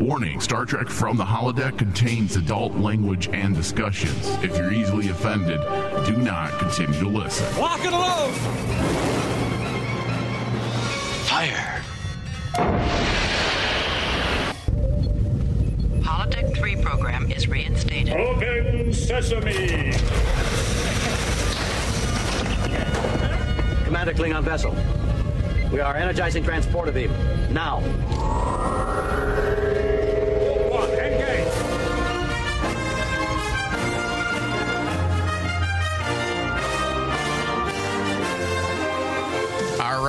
Warning Star Trek from the holodeck contains adult language and discussions. If you're easily offended, do not continue to listen. Lock and load! Fire! Holodeck 3 program is reinstated. Open sesame! Commander Klingon vessel. We are energizing transporter beam. Now.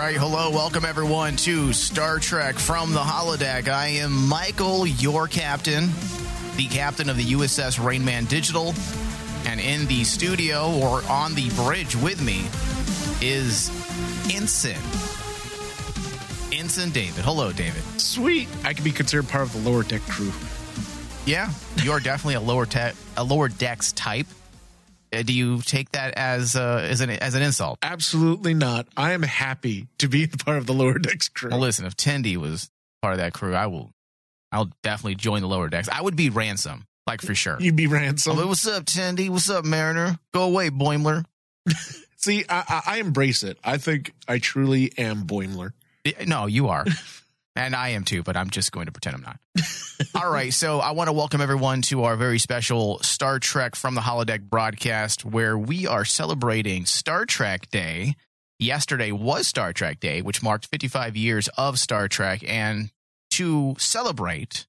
Right, hello, welcome everyone to Star Trek from the holodeck. I am Michael, your captain, the captain of the USS Rainman Digital, and in the studio or on the bridge with me is Ensign. Ensign David. Hello, David. Sweet. I can be considered part of the lower deck crew. Yeah, you are definitely a lower te- a lower decks type. Uh, do you take that as uh, as an as an insult? Absolutely not. I am happy to be part of the lower decks crew. Well, listen, if Tendi was part of that crew, I will. I'll definitely join the lower decks. I would be ransom, like for sure. You'd be ransom. Oh, what's up, Tendi? What's up, Mariner? Go away, Boimler. See, I, I, I embrace it. I think I truly am Boimler. No, you are. and I am too, but I'm just going to pretend I'm not. All right. So I want to welcome everyone to our very special Star Trek from the Holodeck broadcast where we are celebrating Star Trek Day. Yesterday was Star Trek Day, which marked 55 years of Star Trek. And to celebrate,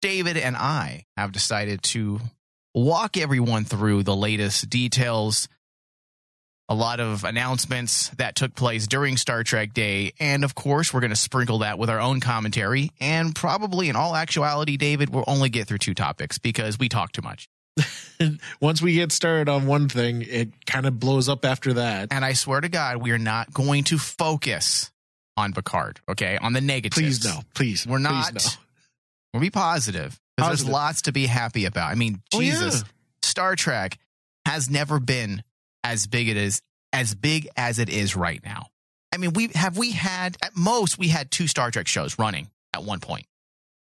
David and I have decided to walk everyone through the latest details a lot of announcements that took place during Star Trek Day. And of course, we're going to sprinkle that with our own commentary. And probably in all actuality, David, we'll only get through two topics because we talk too much. Once we get started on one thing, it kind of blows up after that. And I swear to God, we are not going to focus on Picard, okay? On the negatives. Please no. Please. We're not. Please We'll be positive because there's lots to be happy about. I mean, Oh, Jesus, yeah. Star Trek has never been as big as it is as big as it is right now. I mean, we have we had at most we had two Star Trek shows running at one point.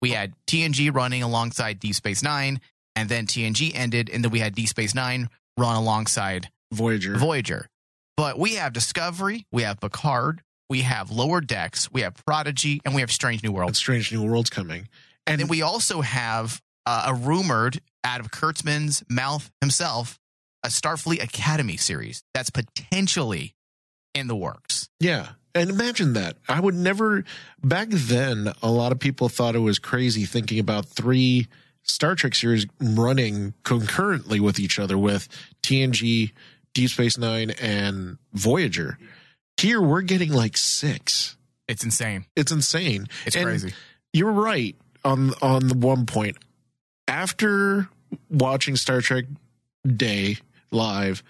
We had TNG running alongside Deep Space Nine, and then TNG ended, and then we had Deep Space Nine run alongside. Voyager. Voyager. But we have Discovery, we have Picard, we have Lower Decks, we have Prodigy, and we have Strange New and Worlds. Strange New Worlds coming. And And then we also have uh, a rumored out of Kurtzman's mouth himself a Starfleet Academy series that's potentially in the works. Yeah. And imagine that. I would never, back then, a lot of people thought it was crazy thinking about three Star Trek series running concurrently with each other with TNG, Deep Space Nine, and Voyager. Here we're getting like six. It's insane. It's insane. It's And crazy. You're right on on the one point. After watching Star Trek Day live,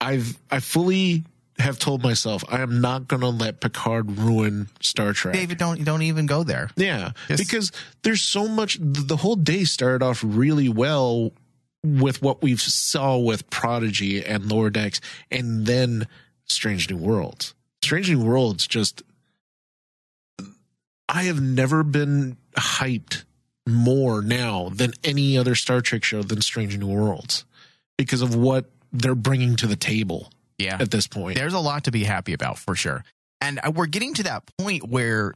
I've I fully have told myself I am not going to let Picard ruin Star Trek. David, don't don't even go there. Yeah, Yes. because there's so much. The the whole day started off really well with what we've saw with Prodigy and Lower Decks, and then Strange New Worlds. Strange New Worlds just. I have never been hyped more now than any other Star Trek show than Strange New Worlds because of what they're bringing to the table Yeah. at this point. There's a lot to be happy about for sure. And uh, we're getting to that point where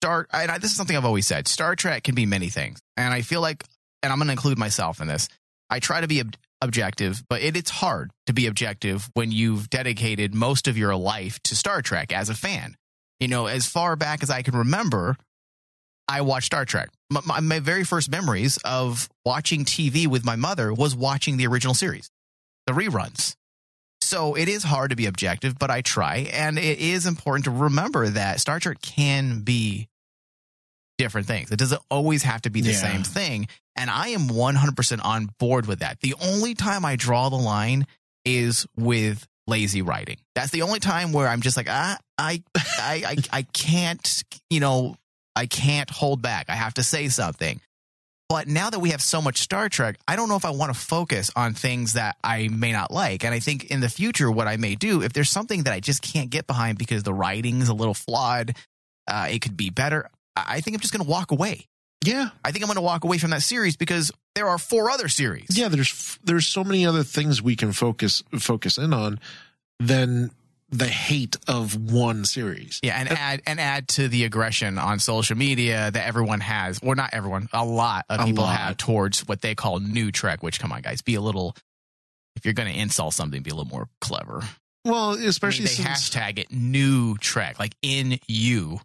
Star and I, this is something I've always said. Star Trek can be many things. And I feel like and I'm going to include myself in this. I try to be ob- objective, but it, it's hard to be objective when you've dedicated most of your life to Star Trek as a fan. You know, as far back as I can remember, I watched Star Trek. My, my, my very first memories of watching TV with my mother was watching the original series, the reruns. So it is hard to be objective, but I try. And it is important to remember that Star Trek can be different things. It doesn't always have to be the Yeah. same thing. And I am 100% on board with that. The only time I draw the line is with lazy writing. That's the only time where I'm just like, ah, I, I, I, I can't, you know, I can't hold back. I have to say something. But now that we have so much Star Trek, I don't know if I want to focus on things that I may not like. And I think in the future, what I may do, if there's something that I just can't get behind because the writing's a little flawed, uh, it could be better. I think I'm just going to walk away Yeah, I think I'm going to walk away from that series because there are four other series. yeah. There's there's so many other things we can focus focus in on than the hate of one series. Yeah, and add and add to the aggression on social media that everyone has, or not everyone, a lot of A people lot. have towards what they call new Trek. Which, come on, guys, be a little. If you're going to insult something, be a little more clever. Well, I mean, especially they since hashtag it new Trek, like in you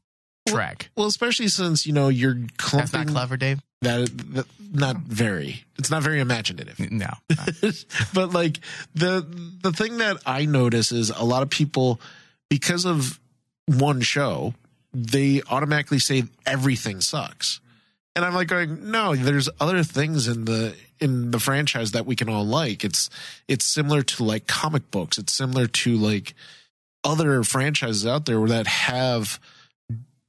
Trek. well, especially since you know you're That's not clever, Dave. that, that not very. It's not very imaginative. No, but like the the thing that I notice is a lot of people because of one show, they automatically say everything sucks. And I'm like going, no, there's other things in the in the franchise that we can all like. It's it's similar to like comic books. It's similar to like other franchises out there that have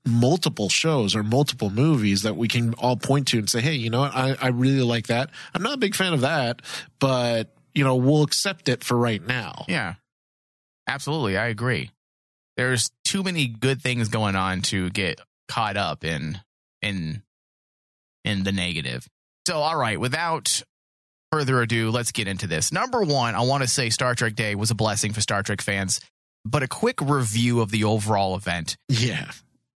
multiple shows or multiple movies that we can all point to and say, hey, you know what? I, I really like that. I'm not a big fan of that, but you know, we'll accept it for right now. Yeah, absolutely. I agree. There's too many good things going on to get caught up in in in the negative. So, all right, without further ado, let's get into this. Number one, I want to say Star Trek Day was a blessing for Star Trek fans, but a quick review of the overall event. Yeah,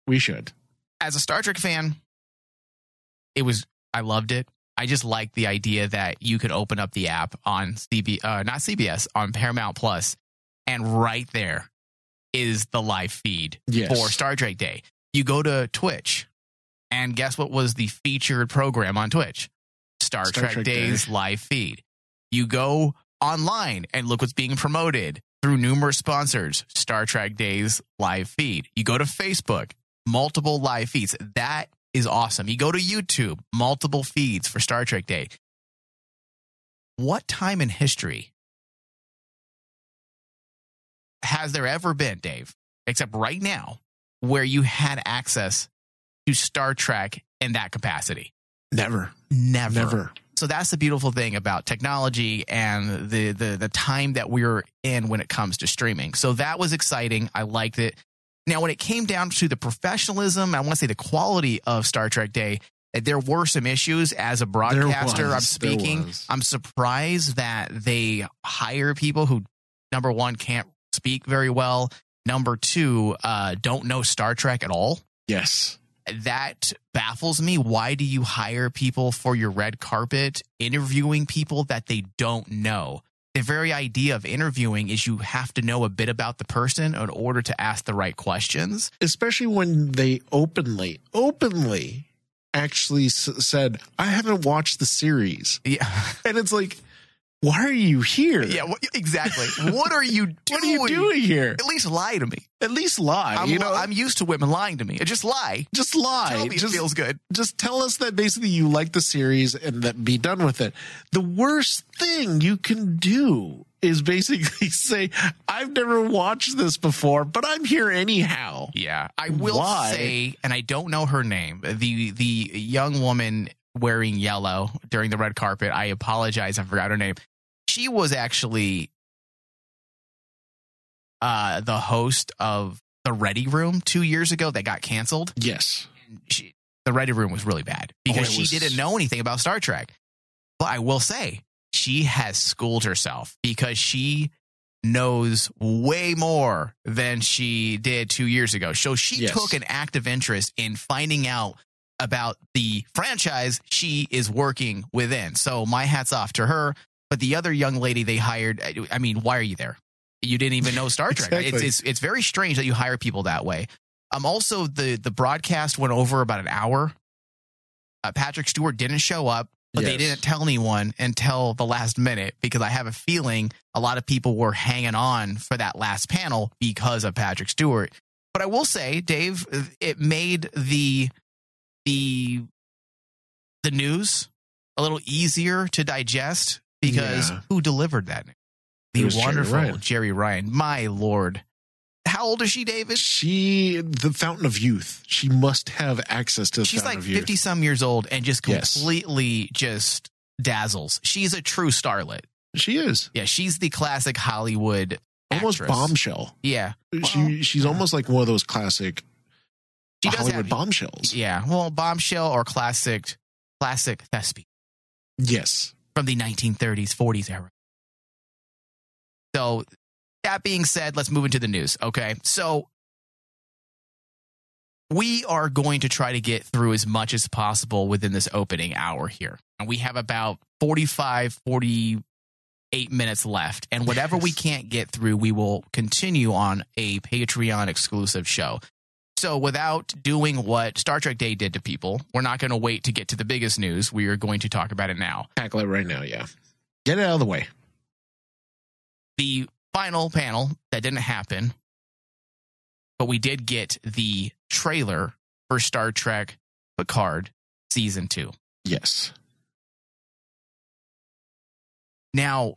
we should. As a Star Trek fan, it was I loved it. I just liked the idea that you could open up the app on CB, uh, not CBS, on Paramount Plus, and right there is the live feed Yes. for Star Trek Day. You go to Twitch, and guess what was the featured program on Twitch? Star, Star Trek, Trek Day's Day. live feed. You go online and look what's being promoted through numerous sponsors. Star Trek Day's live feed. You go to Facebook, multiple live feeds. That is awesome. You go to YouTube, multiple feeds for Star Trek Day. What time in history has there ever been, Dave, except right now, where you had access to Star Trek in that capacity? Never, Never. never. So that's the beautiful thing about technology and the, the the time that we're in when it comes to streaming. So that was exciting. I liked it. Now, when it came down to the professionalism, I want to say the quality of Star Trek Day, there were some issues as a broadcaster. was, I'm speaking. I'm surprised that they hire people who, number one, can't speak very well. Number two, uh, don't know Star Trek at all Yes, that baffles me. Why do you hire people for your red carpet interviewing people that they don't know? The very idea of interviewing is you have to know a bit about the person in order to ask the right questions. especially when they openly, openly, actually s- said, "I haven't watched the series," Yeah, and it's like, why are you here? yeah, what, exactly. What are you doing? What are you doing here? At least lie to me. At least lie. I'm, you know, I'm used to women lying to me. Just lie. just lie. Tell me just, it feels good. just tell us that basically you like the series and that be done with it. The worst thing you can do is basically say, I've never watched this before, but I'm here anyhow. Yeah, I will Why? say, and I don't know her name. The the young woman wearing yellow during the red carpet. I apologize, I forgot her name. She was actually uh, the host of the Ready Room two years ago that got canceled. Yes. She, the Ready Room was really bad because it she was- didn't know anything about Star Trek. But I will say, she has schooled herself because she knows way more than she did two years ago. So she Yes. took an active interest in finding out about the franchise she is working within. So my hat's off to her. But the other young lady they hired, I- mean, why are you there? You didn't even know Star Trek. Exactly. It's, it's it's very strange that you hire people that way. Um, also the the broadcast went over about an hour. Uh, Patrick Stewart didn't show up, but they didn't tell anyone until the last minute because I have a feeling a lot of people were hanging on for that last panel because of Patrick Stewart. But I will say, Dave, it made the the the news a little easier to digest because Yeah. who delivered that? The was Jeri wonderful Ryan. Jeri Ryan. My lord. How old is she, David? She, the fountain of youth. She must have access to the She's like 50 some years old and just Yes. completely just dazzles. She's a true starlet. She is Yeah, she's the classic Hollywood almost actress. bombshell. Yeah. She, she's almost like one of those classic She Hollywood have- bombshells. Yeah, well, bombshell or classic, classic thespian Yes. From the 1930s, 40s era. So, that being said, let's move into the news. Okay. So, we are going to try to get through as much as possible within this opening hour here. And we have about 45, 48 minutes left. And whatever we can't get through, we will continue on a Patreon exclusive show. So, without doing what Star Trek Day did to people, we're not going to wait to get to the biggest news. We are going to talk about it now. Tackle it right now. Yeah. Get it out of the way. the final panel that didn't happen, but we did get the trailer for Star Trek Picard season two. Yes. Now,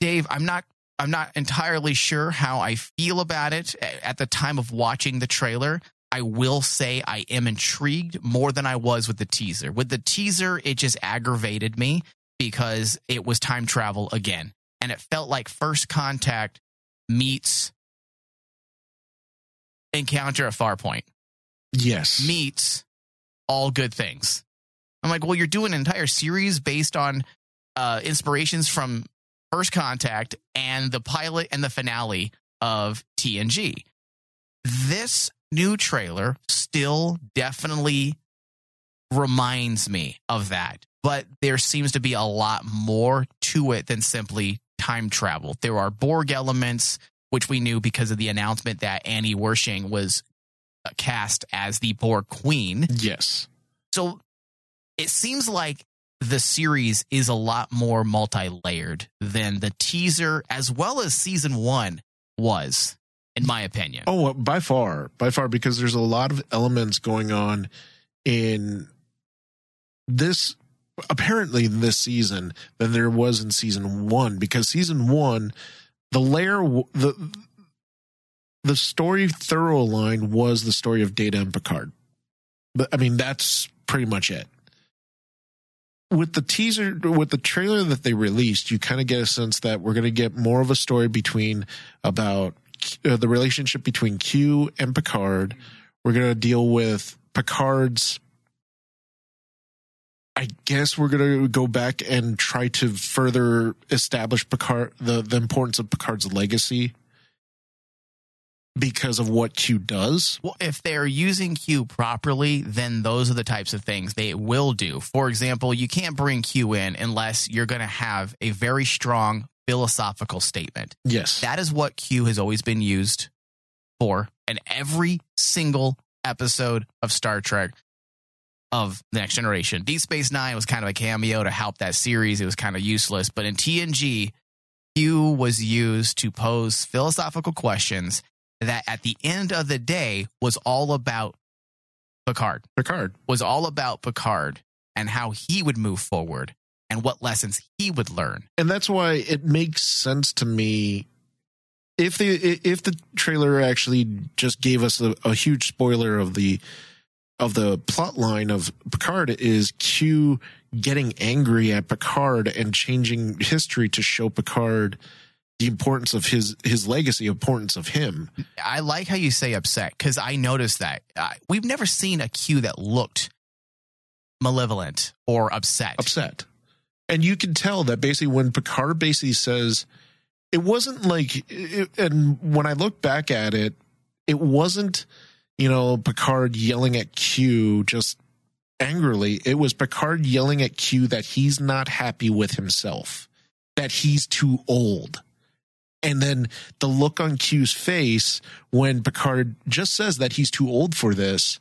Dave, I'm not I'm not entirely sure how I feel about it at the time of watching the trailer. I will say I am intrigued more than I was with the teaser. With the teaser, it just aggravated me because it was time travel again. And it felt like first contact meets encounter at Farpoint Yes. meets all good things. I'm like, well, you're doing an entire series based on uh, inspirations from First Contact and the pilot and the finale of TNG. This new trailer still definitely reminds me of that, but there seems to be a lot more to it than simply time travel. There are Borg elements, which we knew because of the announcement that Annie Wersching was uh, cast as the Borg Queen. Yes. So it seems like the series is a lot more multi-layered than the teaser as well as season 1 was in my opinion. Oh, by far, by far, because there's a lot of elements going on in this, apparently this season than there was in season one. Because season one, the layer, the the story thorough line was the story of Data and Picard. But I mean, that's pretty much it. With the teaser, with the trailer that they released, you kind of get a sense that we're going to get more of a story between about uh, the relationship between Q and Picard. We're going to deal with Picard's. I guess we're going to go back and try to further establish Picard the the importance of Picard's legacy because of what Q does. Well, if they're using Q properly, then those are the types of things they will do. For example, you can't bring Q in unless you're going to have a very strong philosophical statement. Yes. That is what Q has always been used for in every single episode of Star Trek of the Next Generation. Deep Space Nine was kind of a cameo to help that series. It was kind of useless. But in TNG, Q was used to pose philosophical questions that at the end of the day was all about Picard, Picard. was all about Picard and how he would move forward and what lessons he would learn. and that's why it makes sense to me if the if the trailer actually just gave us a, a huge spoiler of the of the plot line of Picard is Q getting angry at Picard and changing history to show Picard the importance of his his legacy, importance of him. I like how you say upset because I noticed that uh, we've never seen a Q that looked malevolent or upset. upset. And you can tell that basically when Picard basically says, it wasn't like, it, and when I look back at it, it wasn't, you know, Picard yelling at Q just angrily. It was Picard yelling at Q that he's not happy with himself, that he's too old. And then the look on Q's face when Picard just says that he's too old for this,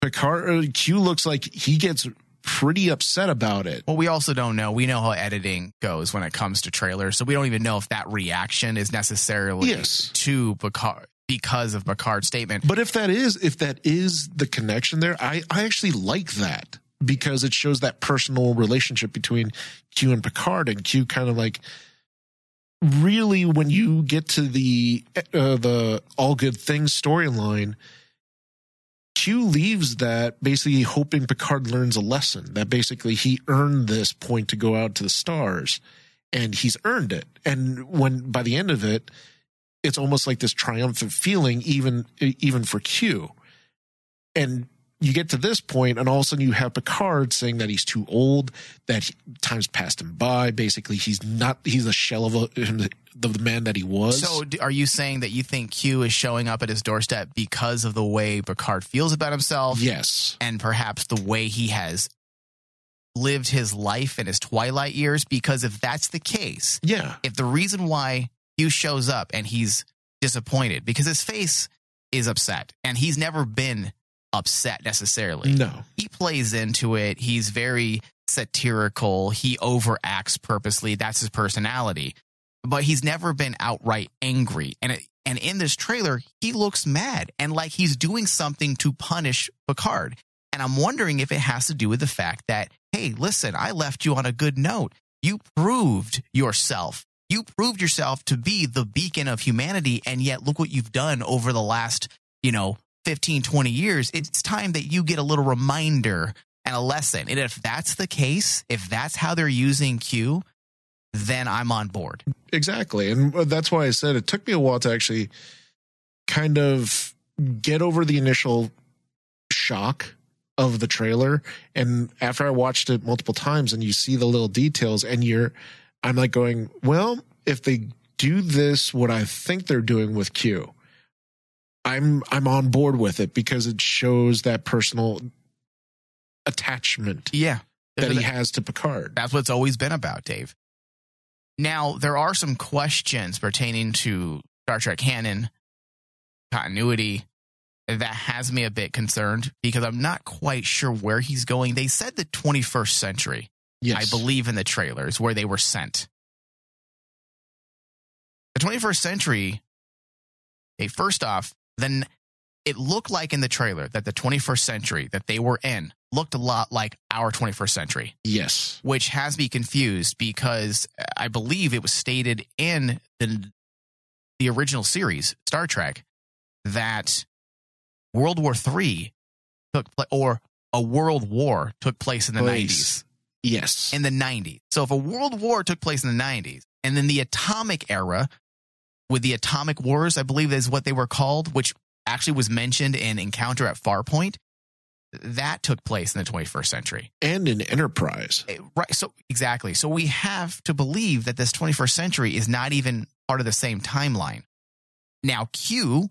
Picard uh, Q looks like he gets pretty upset about it. Well, we also don't know. We know how editing goes when it comes to trailers, so we don't even know if that reaction is necessarily Yes. to Picard because of Picard's statement. But if that is if that is the connection there, I I actually like that because it shows that personal relationship between Q and Picard and Q kind of like really when you get to the uh, the all good things storyline Q leaves that basically hoping Picard learns a lesson that basically he earned this point to go out to the stars and he's earned it. And when by the end of it it's almost like this triumphant feeling even even for Q. And you get to this point, and all of a sudden you have Picard saying that he's too old, that time's passed him by. Basically, he's not. He's a shell of a, the, the man that he was. So, are you saying that you think Q is showing up at his doorstep because of the way Picard feels about himself, yes, and perhaps the way he has lived his life in his twilight years? Because if that's the case, yeah, if the reason why Q shows up and he's disappointed because his face is upset and he's never been upset necessarily. no, He plays into it. He's very satirical. He overacts purposely. That's his personality. But he's never been outright angry. And it, and in this trailer, he looks mad and like he's doing something to punish Picard. And I'm wondering if it has to do with the fact that, hey, listen, I left you on a good note. You proved yourself. You proved yourself to be the beacon of humanity. And yet, look what you've done over the last, you know, 15, 20 years. It's time that you get a little reminder and a lesson. And if that's the case, if that's how they're using Q, then I'm on board. exactly, and uh, that's why I said it took me a while to actually kind of get over the initial shock of the trailer and after i watched it multiple times and you see the little details and you're i'm like going well if they do this what i think they're doing with q i'm i'm on board with it because it shows that personal attachment Yeah. that he has to picard That's what it's always been about, Dave. Now, there are some questions pertaining to Star Trek canon continuity that has me a bit concerned because I'm not quite sure where he's going. They said the 21st century, yes I believe, in the trailers where they were sent. The 21st century, hey, first off, then it looked like in the trailer that the 21st century that they were in looked a lot like our 21st century yes which has me confused because I believe it was stated in the the original series Star Trek that World War III took place or a world war took place in the Place. 90s yes in the 90s. So if a world war took place in the 90s and then the atomic era with the atomic wars, I believe is what they were called, which actually was mentioned in Encounter at Farpoint, that took place in the 21st century. and in enterprise Eh, Right. So exactly. So we have to believe that this 21st century is not even part of the same timeline. Now, Q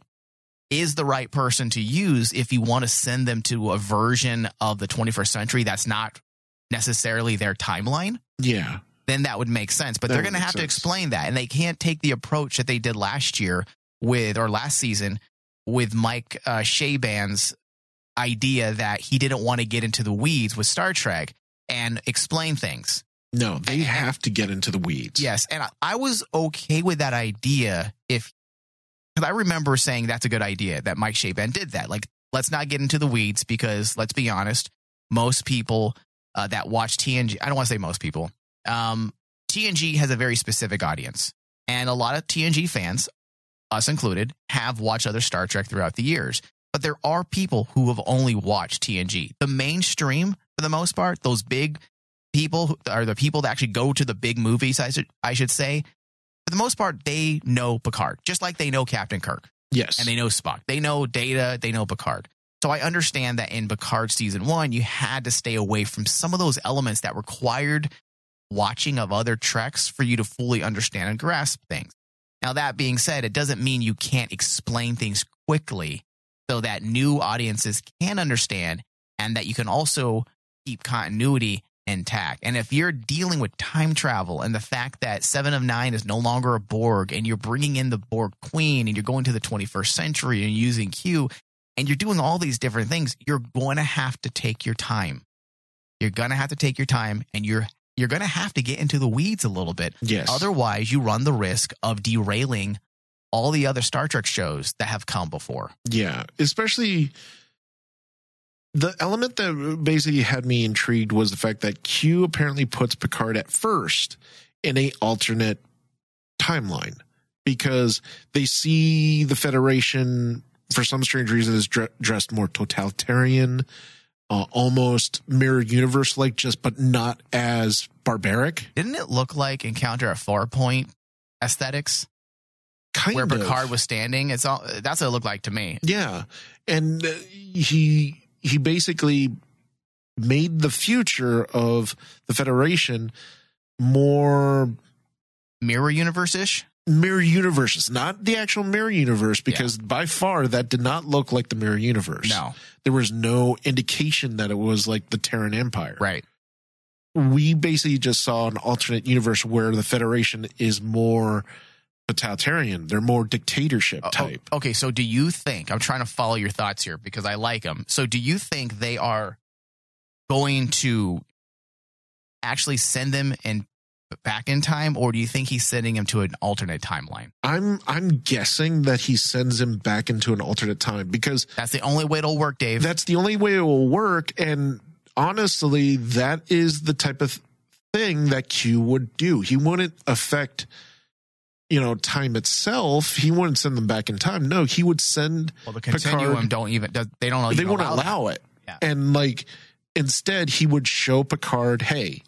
is the right person to use if you want to send them to a version of the 21st century that's not necessarily their timeline. yeah Then that would make sense. But That they're going to have to explain that. And they can't take the approach that they did last year with, or last season with Mike uh, Chabon's idea that he didn't want to get into the weeds with Star Trek and explain things. No, they have to get into the weeds. Yes, and I, I was okay with that idea if because I remember saying that's a good idea that Mike Shaban did that. Like, let's not get into the weeds because let's be honest, most people uh, that watch TNG, I don't want to say most people, um, TNG has a very specific audience, and a lot of TNG fans, us included, have watched other Star Trek throughout the years. But there are people who have only watched TNG. The mainstream, for the most part, those big people who- are the people that actually go to the big movies. I should I should say, for the most part, they know Picard, just like they know Captain Kirk Yes. and they know Spock. They know Data. They know Picard. So I understand that in Picard season one, you had to stay away from some of those elements that required watching of other treks for you to fully understand and grasp things. Now, that being said, it doesn't mean you can't explain things quickly so that new audiences can understand and that you can also keep continuity intact. And if you're dealing with time travel and the fact that Seven of Nine is no longer a Borg and you're bringing in the Borg Queen and you're going to the 21st century and using Q and you're doing all these different things, you're going to have to take your time. You're going to have to take your time and you're you're going to have to get into the weeds a little bit. yes. Otherwise, you run the risk of derailing all the other Star Trek shows that have come before. Yeah, especially the element that basically had me intrigued was the fact that Q apparently puts Picard at first in a alternate timeline because they see the Federation for some strange reason is dre- dressed more totalitarian, uh, almost mirror universe like, just but not as barbaric. Didn't it look like Encounter at Farpoint aesthetics? kind where of Picard was standing. It's all that's what it looked like to me. Yeah, and uh, he he basically made the future of the Federation more Mirror universe ish. Mirror universes, not the actual mirror universe, because by far that did not look like the mirror universe. No. there was no indication that it was like the Terran Empire. Right. We basically just saw an alternate universe where the Federation is more totalitarian. They're more dictatorship Oh, type. okay, so do you think I'm trying to follow your thoughts here because I like them. So do you think they are going to actually send them in back in time, or do you think he's sending him to an alternate timeline? I'm I'm guessing that he sends him back into an alternate time because That's the only way it'll work, Dave. that's the only way it will work. And honestly, that is the type of thing that Q would do. He wouldn't affect, you know, time itself. He wouldn't send them back in time. No, he would send. well, the continuum Picard- don't even they don't. they wouldn't allow, allow it. Yeah. And like instead, he would show Picard, "Hey,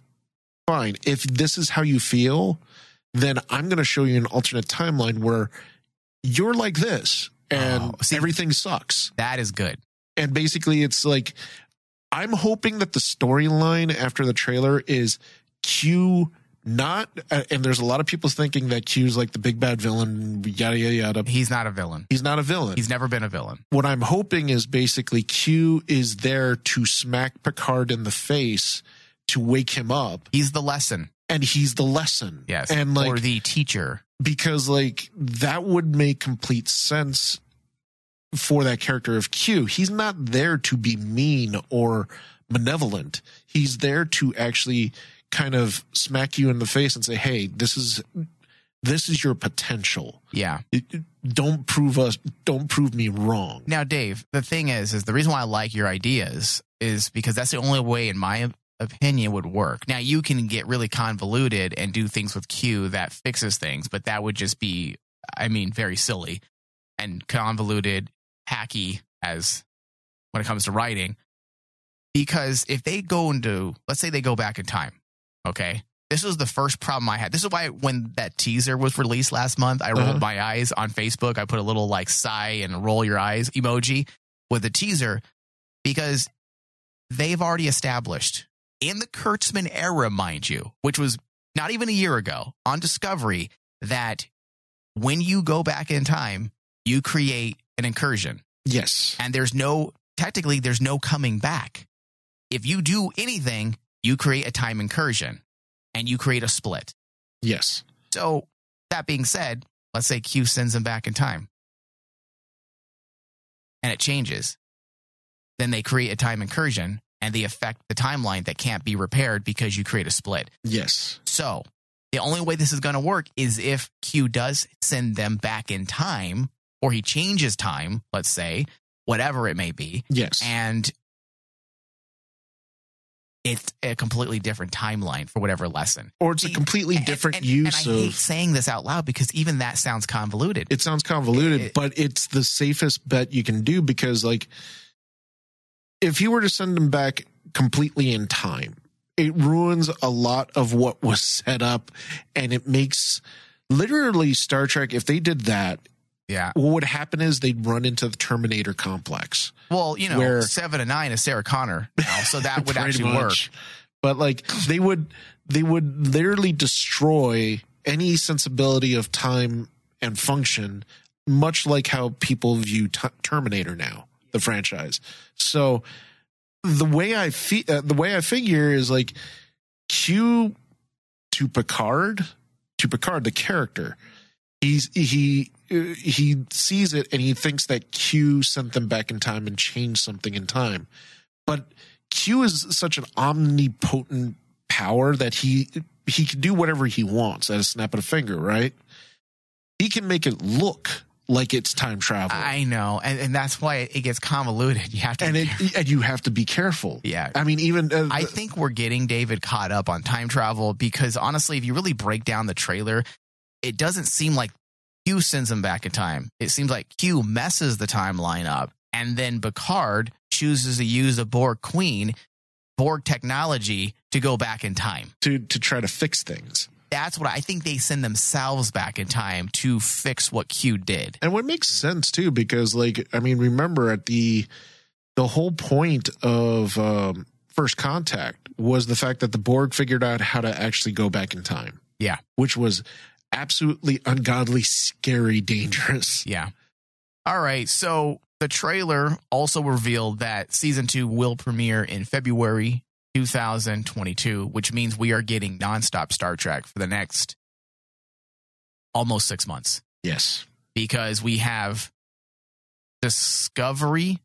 fine. If this is how you feel, then I'm going to show you an alternate timeline where you're like this." And Oh, see- everything sucks. That is good. and basically it's like i'm hoping that the storyline after the trailer is q not uh, and there's a lot of people thinking that q's like the big bad villain yada yada yada He's not a villain. he's not a villain He's never been a villain. what i'm hoping is basically q is there to smack picard in the face to wake him up He's the lesson. and he's the lesson Yes. and like or the teacher. because like that would make complete sense for that character of Q. He's not there to be mean or malevolent. He's there to actually kind of smack you in the face and say, "Hey, this is this is your potential. Yeah. Don't prove us don't prove me wrong." Now, Dave, the thing is, is the reason why I like your ideas is because that's the only way, in my opinion, would work. Now, you can get really convoluted and do things with Q that fixes things, but that would just be, I mean, very silly and convoluted, hacky as when it comes to writing. Because if they go into, let's say they go back in time, okay? This was the first problem I had. This is why when that teaser was released last month, I rolled Uh-huh. my eyes on Facebook. I put a little like sigh and roll your eyes emoji with the teaser because they've already established in the Kurtzman era, mind you, which was not even a year ago on Discovery, that when you go back in time, you create an incursion Yes. and there's no, technically, there's no coming back. If you do anything, you create a time incursion and you create a split. Yes. So, that being said, let's say Q sends them back in time and it changes. Then they create a time incursion and they affect the timeline that can't be repaired because you create a split. Yes. So, the only way this is going to work is if Q does send them back in time or he changes time, let's say, whatever it may be, Yes. and it's a completely different timeline for whatever lesson. or it's a completely And- different and, use and I hate saying this out loud because even that sounds convoluted. it sounds convoluted, It- but it's the safest bet you can do because, like, if you were to send them back completely in time, it ruins a lot of what was set up and it makes literally Star Trek. If they did that, yeah. what would happen is they'd run into the Terminator complex. Well, you know, Where- seven and nine is Sarah Connor now, so that would actually work. But like they would, they would literally destroy any sensibility of time and function, much like how people view t- Terminator now, the franchise. So the way I fe- uh, the way I figure is like Q to Picard, to Picard the character. He's he uh, he sees it and he thinks that Q sent them back in time and changed something in time, but Q is such an omnipotent power that he he can do whatever he wants at a snap of a finger, right? He can make it look like it's time travel, I know, and, and that's why it gets convoluted. You have to, and it and you have to be careful. yeah. I mean, even uh, I think we're getting David caught up on time travel because honestly, if you really break down the trailer, it doesn't seem like Q sends him back in time. It seems like Q messes the timeline up, and then Picard chooses to use the Borg Queen, Borg technology to go back in time. to to try to fix things. That's what I think they send themselves back in time to fix what Q did. And what makes sense too, because like I mean, remember at the the whole point of um, First Contact was the fact that the Borg figured out how to actually go back in time. Yeah. which was absolutely ungodly, scary, dangerous. Yeah. All right. So the trailer also revealed that season two will premiere in February 2022, which means we are getting nonstop Star Trek for the next almost six months Yes, because we have Discovery.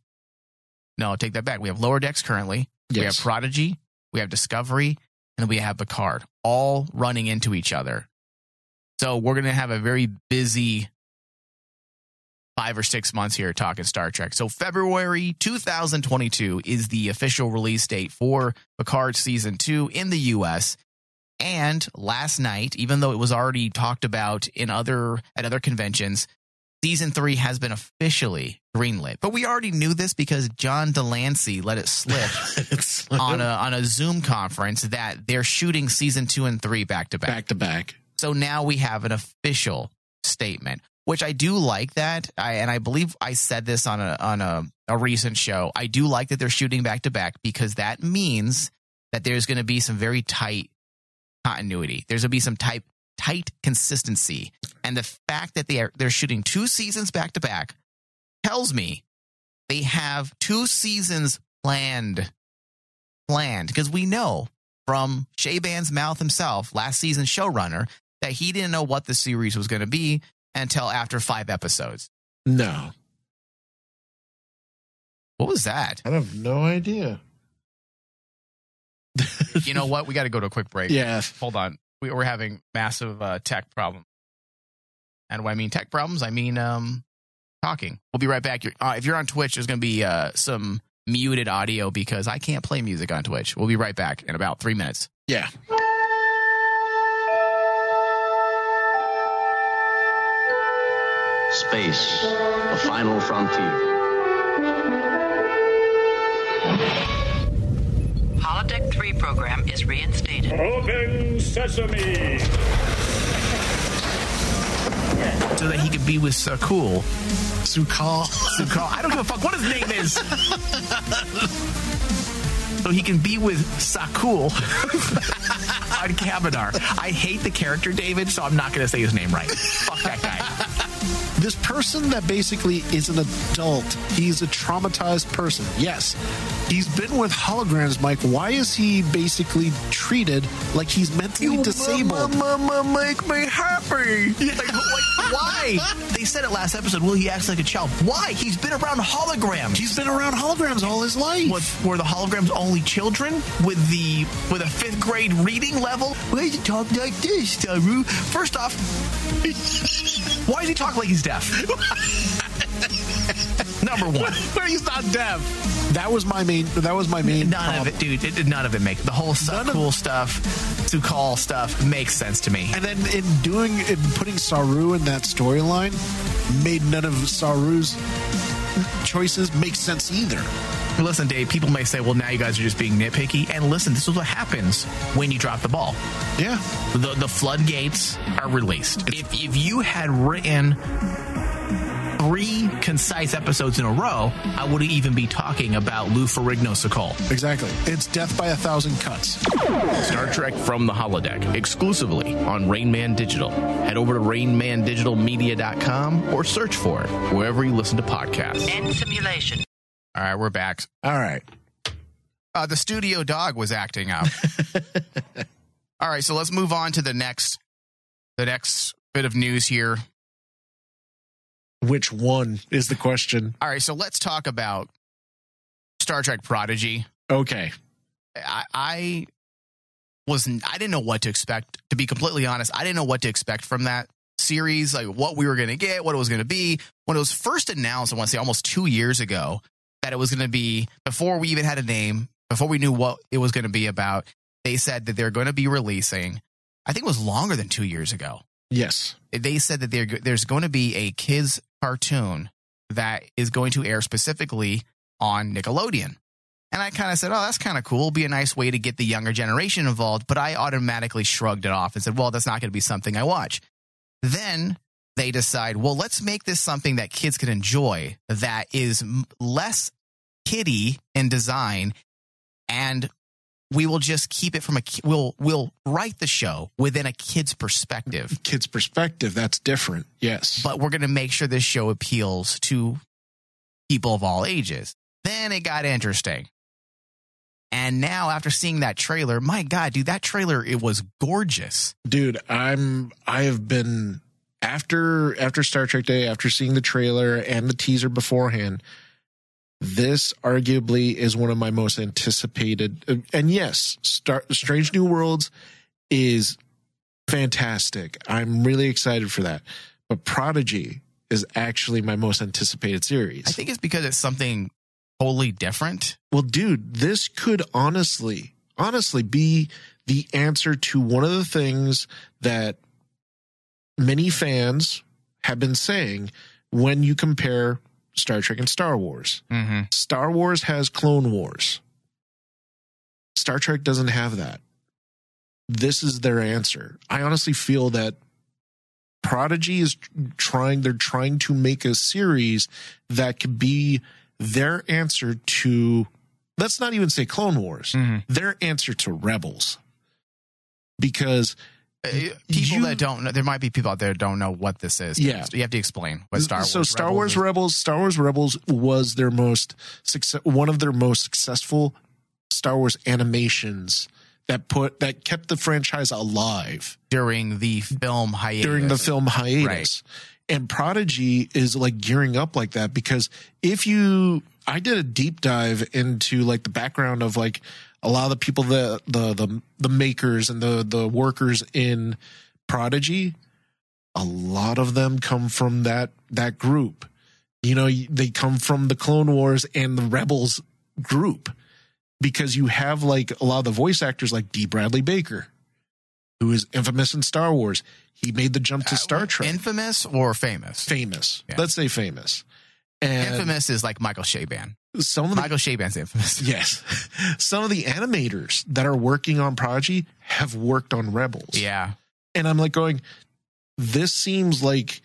No, take that back. We have Lower Decks currently. We have Prodigy. We have Discovery. And we have Picard all running into each other. So we're going to have a very busy five or six months here talking Star Trek. So February 2022 is the official release date for Picard season two in the US. And last night, even though it was already talked about in other at other conventions, season three has been officially greenlit. But we already knew this because John de Lancie let it slip on a on a Zoom conference that they're shooting season two and three back to back. back to back. So now we have an official statement, which I do like that. I, and I believe I said this on a on a, a recent show. I do like that they're shooting back to back because that means that there's going to be some very tight continuity. There's going to be some tight tight consistency, and the fact that they are they're shooting two seasons back to back tells me they have two seasons planned planned because we know from Chabon's mouth himself, last season showrunner, that he didn't know what the series was going to be until after five episodes. No, What was that? I have no idea. You know what? We got to go to a quick break. Yeah, Hold on. We, we're having massive uh, tech problems. And when I mean tech problems, I mean um, talking. We'll be right back. You're, uh, if you're on Twitch, there's going to be uh, some muted audio because I can't play music on Twitch. We'll be right back in about three minutes. yeah. Space, the final frontier. Holodeck 3 program is reinstated. Open sesame. So that he could be with Sakul. Su'Kal. Su'Kal. I don't give a fuck what his name is. so he can be with Sakul on Kaminar. I hate the character David, so I'm not going to say his name right. Fuck that guy. This person that basically is an adult, he's a traumatized person. Yes, he's been with holograms, Mike. Why is he basically treated like he's mentally disabled? Mama, make me happy. Like, like, why? They said it last episode. Will he acts like a child. Why? He's been around holograms. He's been around holograms all his life. What, were the holograms only children with the with a fifth grade reading level? Why he talk like this, Taru? First off, why does he talk like he's deaf? Number one. Where he's not deaf. That was my main. That was my main. None of it, dude. It, none of it makes the whole None stuff, of- cool stuff, to call stuff makes sense to me. And then in doing in putting Saru in that storyline, made none of Saru's choices make sense either. Listen, Dave, people may say, well, now you guys are just being nitpicky. And listen, this is what happens when you drop the ball. Yeah, The, the floodgates are released. If, if you had written three concise episodes in a row, I wouldn't even be talking about Lou Ferrigno Sokol. exactly. It's death by a thousand cuts. Star Trek from the holodeck exclusively on Rainman Digital. Head over to rainmandigitalmedia.com or search for it wherever you listen to podcasts. End simulation. All right, we're back. All right. Uh, the studio dog was acting up. All right, so let's move on to the next the next bit of news here. Which one is the question? All right, so let's talk about Star Trek Prodigy. Okay. I, I was I didn't know what to expect. To be completely honest, I didn't know what to expect from that series, like what we were going to get, what it was going to be. When it was first announced, I want to say almost two years ago, that it was going to be before we even had a name, before we knew what it was going to be about. They said that they're going to be releasing. I think it was longer than two years ago. Yes. They said that they're, there's going to be a kids cartoon that is going to air specifically on Nickelodeon. And I kind of said, oh, that's kind of cool. It'll Be a nice way to get the younger generation involved. But I automatically shrugged it off and said, well, that's not going to be something I watch. Then they decide, well, let's make this something that kids can enjoy that is less kiddie in design and we will just keep it from a we'll we'll write the show within a kid's perspective Kids' perspective, that's different. Yes. but we're going to make sure this show appeals to people of all ages. Then it got interesting. And now after seeing that trailer, my god, dude, that trailer it was gorgeous. dude i'm i have been after after star trek day after seeing the trailer and the teaser beforehand this arguably is one of my most anticipated uh, and yes star strange new worlds is fantastic. I'm really excited for that. But prodigy is actually my most anticipated series. I think it's because it's something totally different. well, dude, this could honestly, honestly be the answer to one of the things that many fans have been saying when you compare Star Trek and Star Wars. Mm-hmm. Star Wars has Clone Wars. Star Trek doesn't have that. This is their answer. I honestly feel that Prodigy is trying, they're trying to make a series that could be their answer to, let's not even say Clone Wars, Mm-hmm. their answer to Rebels. Because Uh, people You- that don't know, there might be people out there that don't know what this is. Yeah. you have to explain what Star Wars. So Star Rebels Wars is. Rebels, Star Wars Rebels was their most success, one of their most successful Star Wars animations that put that kept the franchise alive during the film hiatus. during the film hiatus. And Prodigy is like gearing up like that because if you, I did a deep dive into like the background of like a lot of the people that the the the makers and the the workers in Prodigy. A lot of them come from that that group. You know, they come from the Clone Wars and the Rebels group because you have like a lot of the voice actors like D. Bradley Baker, who is infamous in Star Wars. He made the jump to uh, Star Trek. Infamous or famous? famous. Yeah. Let's say famous. And Infamous is like Michael Chabon. Some of the Michael Chabon's infamous. yes, some of the animators that are working on Prodigy have worked on Rebels. Yeah. and I'm like going, this seems like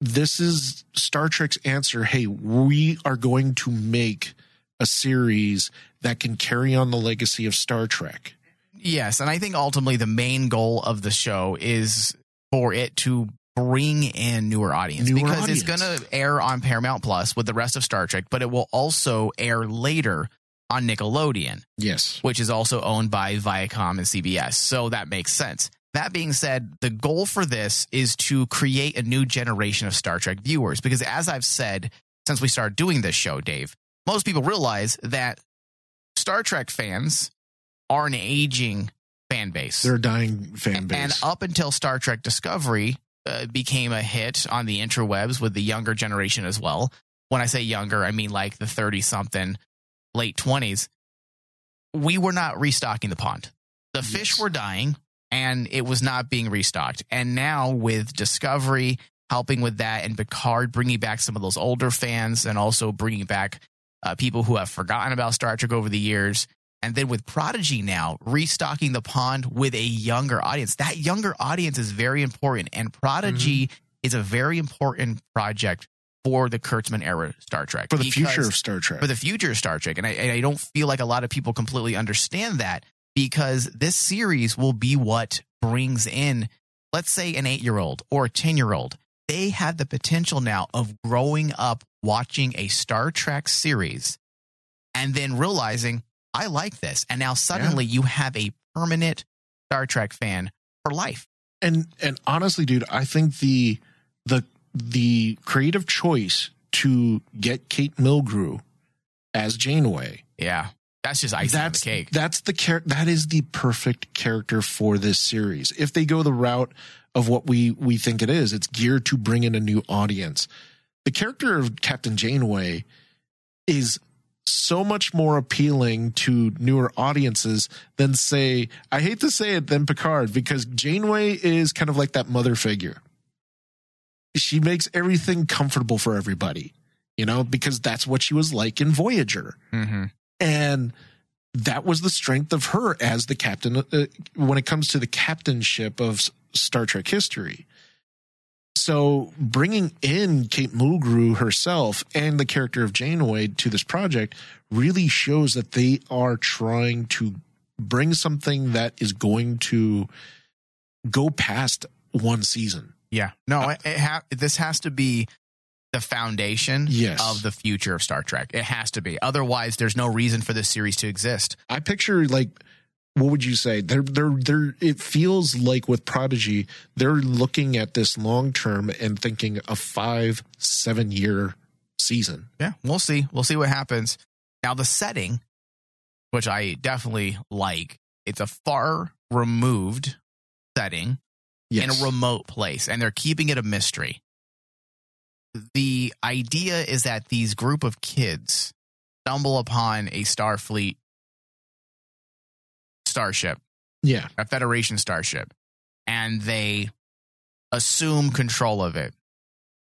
this is Star Trek's answer. Hey, we are going to make a series that can carry on the legacy of Star Trek. Yes, and I think ultimately the main goal of the show is for it to bring in newer audience Newer because it's going to air on Paramount Plus with the rest of Star Trek, but it will also air later on Nickelodeon, Yes. which is also owned by Viacom and CBS. So that makes sense. That being said, the goal for this is to create a new generation of Star Trek viewers because as I've said since we started doing this show, Dave, most people realize that Star Trek fans are an aging fan base. They're a dying fan base. And up until Star Trek Discovery uh, became a hit on the interwebs with the younger generation as well. When I say younger, I mean like the 30 something, late 20s. We were not restocking the pond. The fish were dying and it was not being restocked. And now with Discovery helping with that and Picard bringing back some of those older fans and also bringing back uh, people who have forgotten about Star Trek over the years. And then with Prodigy now restocking the pond with a younger audience. That younger audience is very important. And Prodigy Mm-hmm. is a very important project for the Kurtzman era Star Trek. for the future of Star Trek. for the future of Star Trek. And I, and I don't feel like a lot of people completely understand that because this series will be what brings in, let's say, an eight year old or a 10 year old. They have the potential now of growing up watching a Star Trek series and then realizing, I like this. And now suddenly you have a permanent Star Trek fan for life. and and honestly, dude, I think the the the creative choice to get Kate Mulgrew as Janeway Yeah. That's just icing that's on the cake. that's the char- that is the perfect character for this series. If they go the route of what we we think it is, it's geared to bring in a new audience. The character of Captain Janeway is so much more appealing to newer audiences than say I hate to say it than Picard because Janeway is kind of like that mother figure. She makes everything comfortable for everybody, you know, because that's what she was like in Voyager hmm And that was the strength of her as the captain uh, when it comes to the captainship of Star Trek history. So bringing in Kate Mulgrew herself and the character of Janeway to this project really shows that they are trying to bring something that is going to go past one season. Yeah. No, uh, it, it ha- this has to be the foundation Yes. of the future of Star Trek. It has to be. Otherwise, there's no reason for this series to exist. I picture like what would you say? They're they're they're it feels like with Prodigy, they're looking at this long term and thinking a five, seven year season. Yeah, we'll see. We'll see what happens. Now, the setting, which I definitely like, it's a far removed setting Yes. in a remote place, and they're keeping it a mystery. The idea is that these group of kids stumble upon a Starfleet starship, yeah. a Federation starship, and they assume control of it.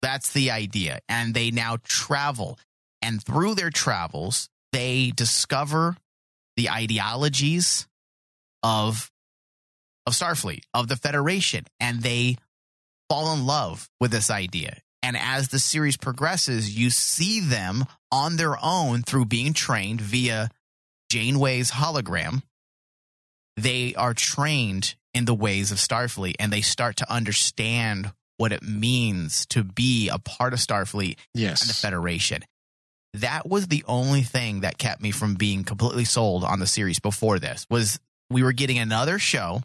That's the idea. And they now travel. And through their travels, they discover the ideologies of of Starfleet, of the Federation, and they fall in love with this idea. And as the series progresses, you see them on their own through being trained via Janeway's hologram. They are trained in the ways of Starfleet and they start to understand what it means to be a part of Starfleet Yes. and the Federation. That was the only thing that kept me from being completely sold on the series before this was we were getting another show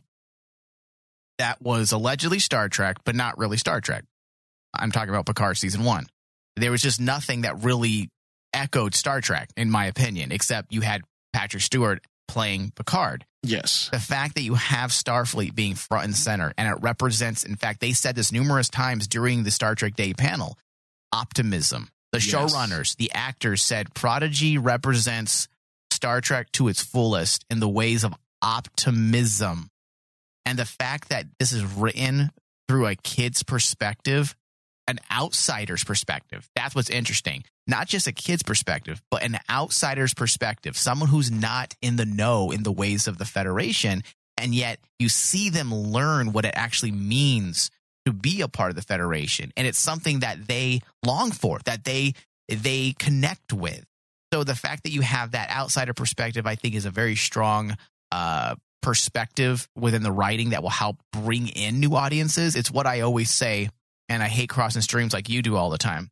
that was allegedly Star Trek, but not really Star Trek. I'm talking about Picard season one. There was just nothing that really echoed Star Trek, in my opinion, except you had Patrick Stewart playing Picard yes. the fact that you have Starfleet being front and center, and it represents, in fact, they said this numerous times during the Star Trek Day panel optimism. The Yes. showrunners, the actors said Prodigy represents Star Trek to its fullest in the ways of optimism. And the fact that this is written through a kid's perspective, an outsider's perspective, that's what's interesting. Not just a kid's perspective, but an outsider's perspective, someone who's not in the know in the ways of the Federation. And yet you see them learn what it actually means to be a part of the Federation. And it's something that they long for, that they they connect with. So the fact that you have that outsider perspective, I think, is a very strong uh, perspective within the writing that will help bring in new audiences. It's what I always say, and I hate crossing streams like you do all the time.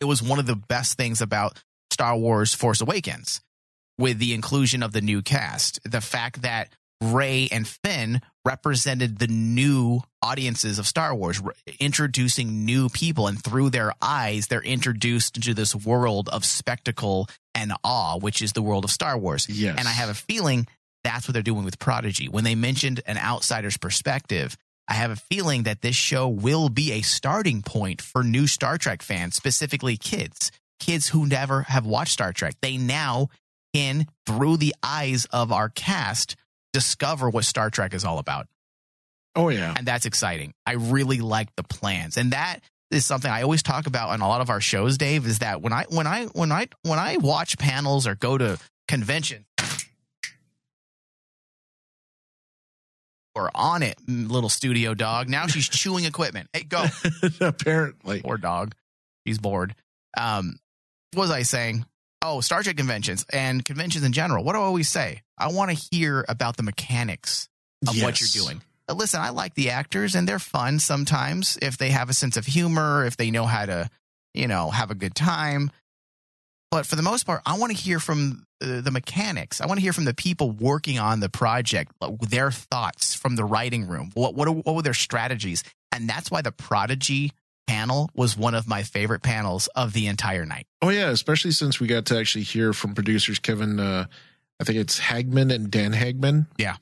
It was one of the best things about Star Wars Force Awakens with the inclusion of the new cast. The fact that Rey and Finn represented the new audiences of Star Wars, introducing new people, and through their eyes, they're introduced into this world of spectacle and awe, which is the world of Star Wars. Yes. And I have a feeling that's what they're doing with Prodigy. When they mentioned an outsider's perspective, I have a feeling that this show will be a starting point for new Star Trek fans, specifically kids, kids who never have watched Star Trek. They now can, through the eyes of our cast, discover what Star Trek is all about. Oh yeah. And that's exciting. I really like the plans. And that is something I always talk about on a lot of our shows, Dave, is that when I when I when I when I watch panels or go to conventions or on it, little studio dog. Now she's chewing equipment. Hey, go. Apparently. Poor dog. She's bored. Um, what was I saying? Oh, Star Trek conventions and conventions in general. What do I always say? I want to hear about the mechanics of what you're doing. But listen, I like the actors and they're fun sometimes if they have a sense of humor, if they know how to, you know, have a good time. But for the most part, I want to hear from uh, the mechanics. I want to hear from the people working on the project, their thoughts from the writing room. What what are, what were their strategies? And that's why the Prodigy panel was one of my favorite panels of the entire night. Oh yeah, especially since we got to actually hear from producers Kevin uh I think it's Hageman and Dan Hageman. Yeah.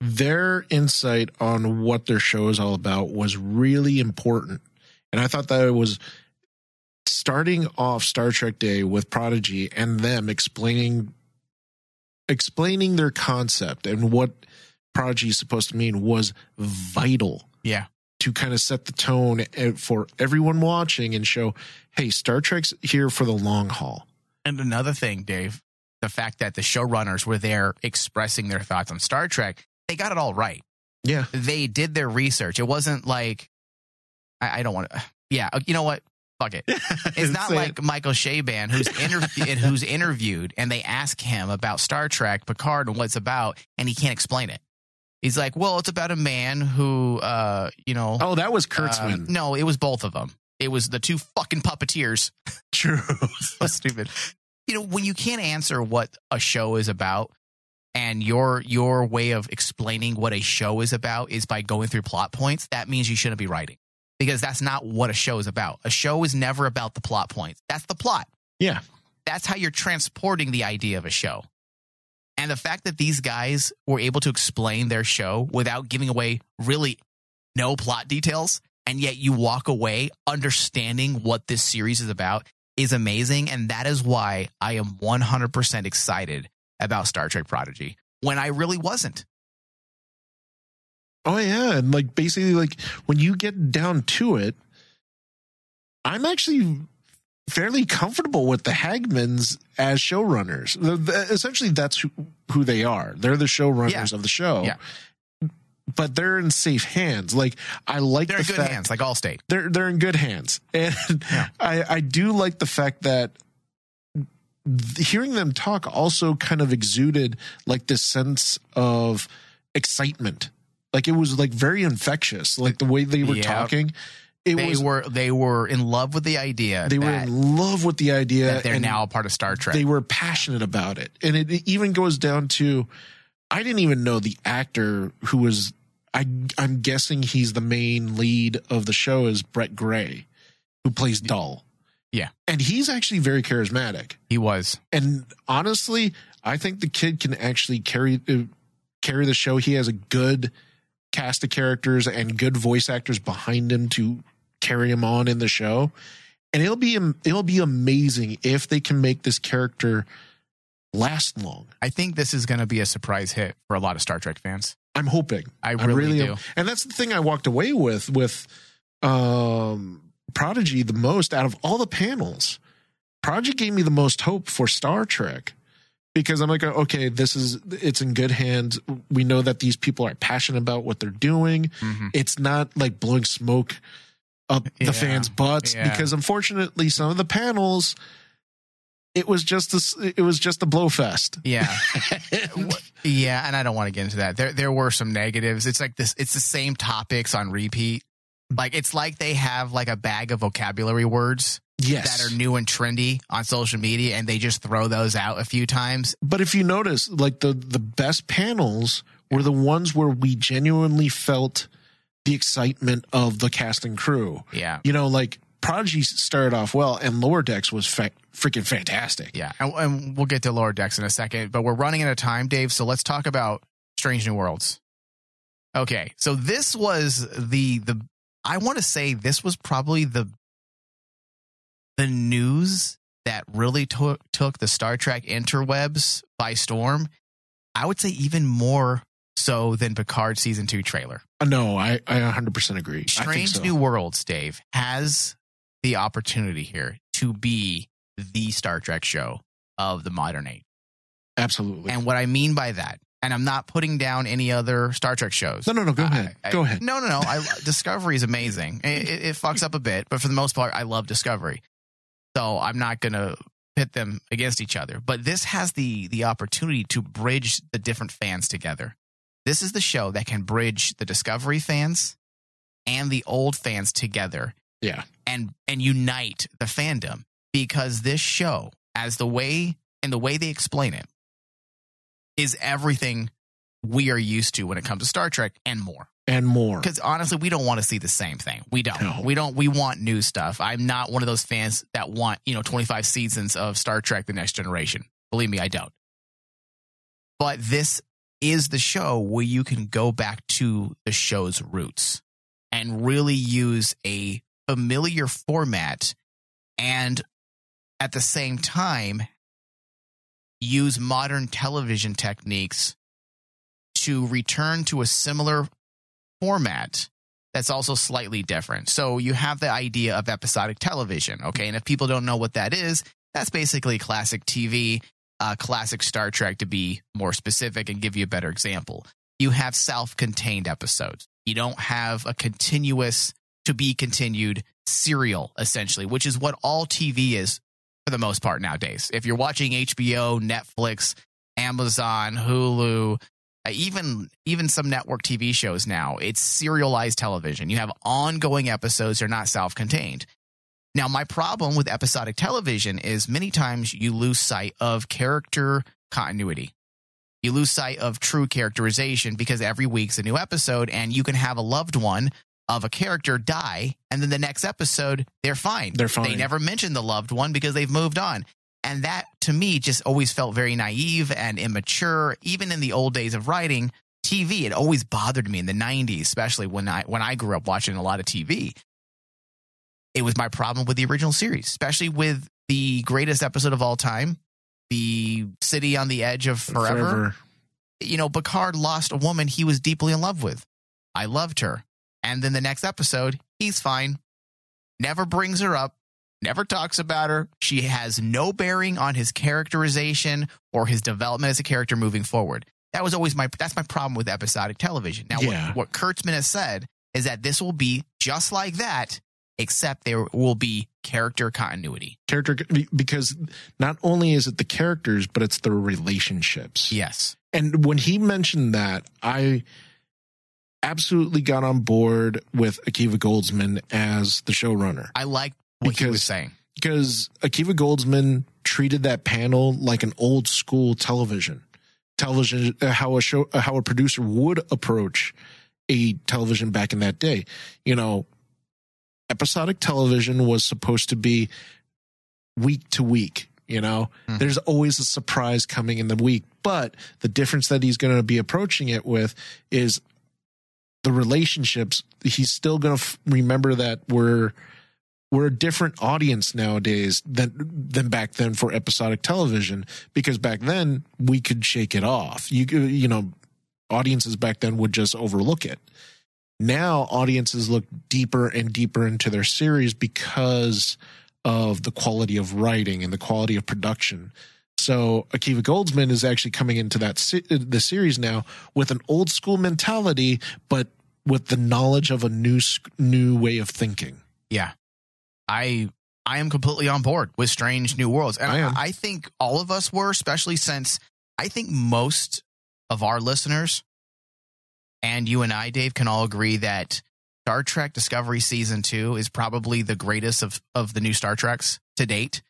Their insight on what their show is all about was really important. And I thought that it was starting off Star Trek Day with Prodigy and them explaining explaining their concept and what Prodigy is supposed to mean was vital Yeah. to kind of set the tone for everyone watching and show, hey, Star Trek's here for the long haul. And another thing, Dave, the fact that the showrunners were there expressing their thoughts on Star Trek, they got it all right. Yeah. They did their research. It wasn't like I, I don't want to. Yeah, you know what? Fuck it. It's not like Michael Chabon who's interv- who's interviewed and they ask him about Star Trek Picard and what it's about, and he can't explain it. He's like, "Well, it's about a man who, uh, you know, Oh, that was um, Kurtzman. no, it was both of them. It was the two fucking puppeteers. True. so stupid. You know, when you can't answer what a show is about, and your your way of explaining what a show is about is by going through plot points, that means you shouldn't be writing because that's not what a show is about. A show is never about the plot points. That's the plot. Yeah. That's how you're transporting the idea of a show. And the fact that these guys were able to explain their show without giving away really no plot details, and yet you walk away understanding what this series is about is amazing. And that is why I am 100% excited about Star Trek Prodigy when I really wasn't. Oh yeah, and like basically like when you get down to it, I'm actually fairly comfortable with the Hagemans as showrunners. The- the- essentially, that's who, who they are. They're the showrunners Yeah. of the show. Yeah. But they're in safe hands. Like I like They're the in good hands, like Allstate. they're they're in good hands, and Yeah. I I do like the fact that hearing them talk also kind of exuded like this sense of excitement. Like it was like very infectious. Like the way they were Yeah. talking, it They was were they were in love with the idea they were in love with the idea. that they're now a part of Star Trek. They were passionate about it, and it even goes down to I didn't even know the actor who was. I I'm guessing he's the main lead of the show is Brett Gray, who plays Dal. Yeah. and he's actually very charismatic. he was. And honestly, I think the kid can actually carry uh, carry the show. He has a good cast of characters and good voice actors behind him to carry him on in the show. And it'll be it'll be amazing if they can make this character last long. I think this is going to be a surprise hit for a lot of Star Trek fans. I'm hoping. I really do. am. And that's the thing I walked away with with um Prodigy the most out of all the panels. Prodigy gave me the most hope for Star Trek because I'm like, okay, this is it's in good hands. We know that these people are passionate about what they're doing. Mhm. It's not like blowing smoke up Yeah, the fans' butts yeah. because unfortunately some of the panels it was just this it was just a blow fest. Yeah. Yeah, and I don't want to get into that. There there were some negatives. It's like this it's the same topics on repeat. Like it's like they have like a bag of vocabulary words yes. that are new and trendy on social media and they just throw those out a few times. But if you notice, like the the best panels were the ones where we genuinely felt the excitement of the cast and crew. Yeah. You know, like Prodigy started off well, and Lower Decks was fa- freaking fantastic. Yeah. And, and we'll get to lower decks in a second, but we're running out of time, Dave, so let's talk about Strange New Worlds. Okay. So this was the the I want to say this was probably the the news that really took took the Star Trek interwebs by storm. I would say even more so than Picard season 2 trailer. Uh, No, I I 100% agree. Strange so. New Worlds, Dave, has the opportunity here to be the Star Trek show of the modern age. Absolutely. And what I mean by that, and I'm not putting down any other Star Trek shows. no, no, no. Go I- ahead. I- go ahead. No, no, no. I, Discovery is amazing. It, it fucks up a bit, but for the most part, I love Discovery. So I'm not going to pit them against each other. But this has the the opportunity to bridge the different fans together. This is the show that can bridge the Discovery fans and the old fans together Yeah. and and unite the fandom because this show as the way and the way they explain it is everything we are used to when it comes to Star Trek and more. And more. Because honestly, we don't want to see the same thing. We don't. No. We don't. We want new stuff. I'm not one of those fans that want you know 25 seasons of Star Trek: The Next Generation. Believe me, I don't. But this is the show where you can go back to the show's roots and really use a familiar format and at the same time use modern television techniques to return to a similar format that's also slightly different. So you have the idea of episodic television, okay? And if people don't know what that is, that's basically classic TV. uh, classic Star Trek to be more specific and give you a better example. You have self contained episodes. You don't have a continuous, to be continued serial, essentially, which is what all TV is for the most part nowadays. If you're watching HBO, Netflix, Amazon, Hulu, Uh, even even some network TV shows now, it's serialized television. You have ongoing episodes; they're not self-contained. Now, my problem with episodic television is many times you lose sight of character continuity. You lose sight of true characterization because every week's a new episode, and you can have a loved one of a character die, and then the next episode they're fine. They're fine. They never mention the loved one because they've moved on. And that to me just always felt very naive and immature. Even in the old days of writing TV, it always bothered me in the 90s, especially when I when I grew up watching a lot of TV. It was my problem with the original series, especially with the greatest episode of all time, the city on the edge of forever. You know, Picard lost a woman he was deeply in love with. I loved her. And then the next episode, he's fine. Never brings her up, never talks about her. She has no bearing on his characterization or his development as a character moving forward. That was always my that's my problem with episodic television. Now Yeah. what, what Kurtzman has said is that this will be just like that, except there will be character continuity. Character because not only is it the characters, but it's the relationships. Yes. And when he mentioned that, I absolutely got on board with Akiva Goldsman as the showrunner I like what he Because- was saying. because Akiva Goldsman treated that panel like an old school television. Television, uh, how a show, uh, how a producer would approach a television back in that day. You know, episodic television was supposed to be week to week. You know, Mhm. there's always a surprise coming in the week, but the difference that he's going to be approaching it with is the relationships. He's still going to f- remember that we're we're a different audience nowadays than than back then for episodic television because back then we could shake it off. You you know, audiences back then would just overlook it. Now audiences look deeper and deeper into their series because of the quality of writing and the quality of production. So Akiva Goldsman is actually coming into that the series now with an old school mentality, but with the knowledge of a new new way of thinking. Yeah. I I am completely on board with Strange New Worlds. And I am. I think all of us were, especially since I think most of our listeners and you and I, Dave, can all agree that Star Trek Discovery Season 2 is probably the greatest of, of the new Star Treks to date.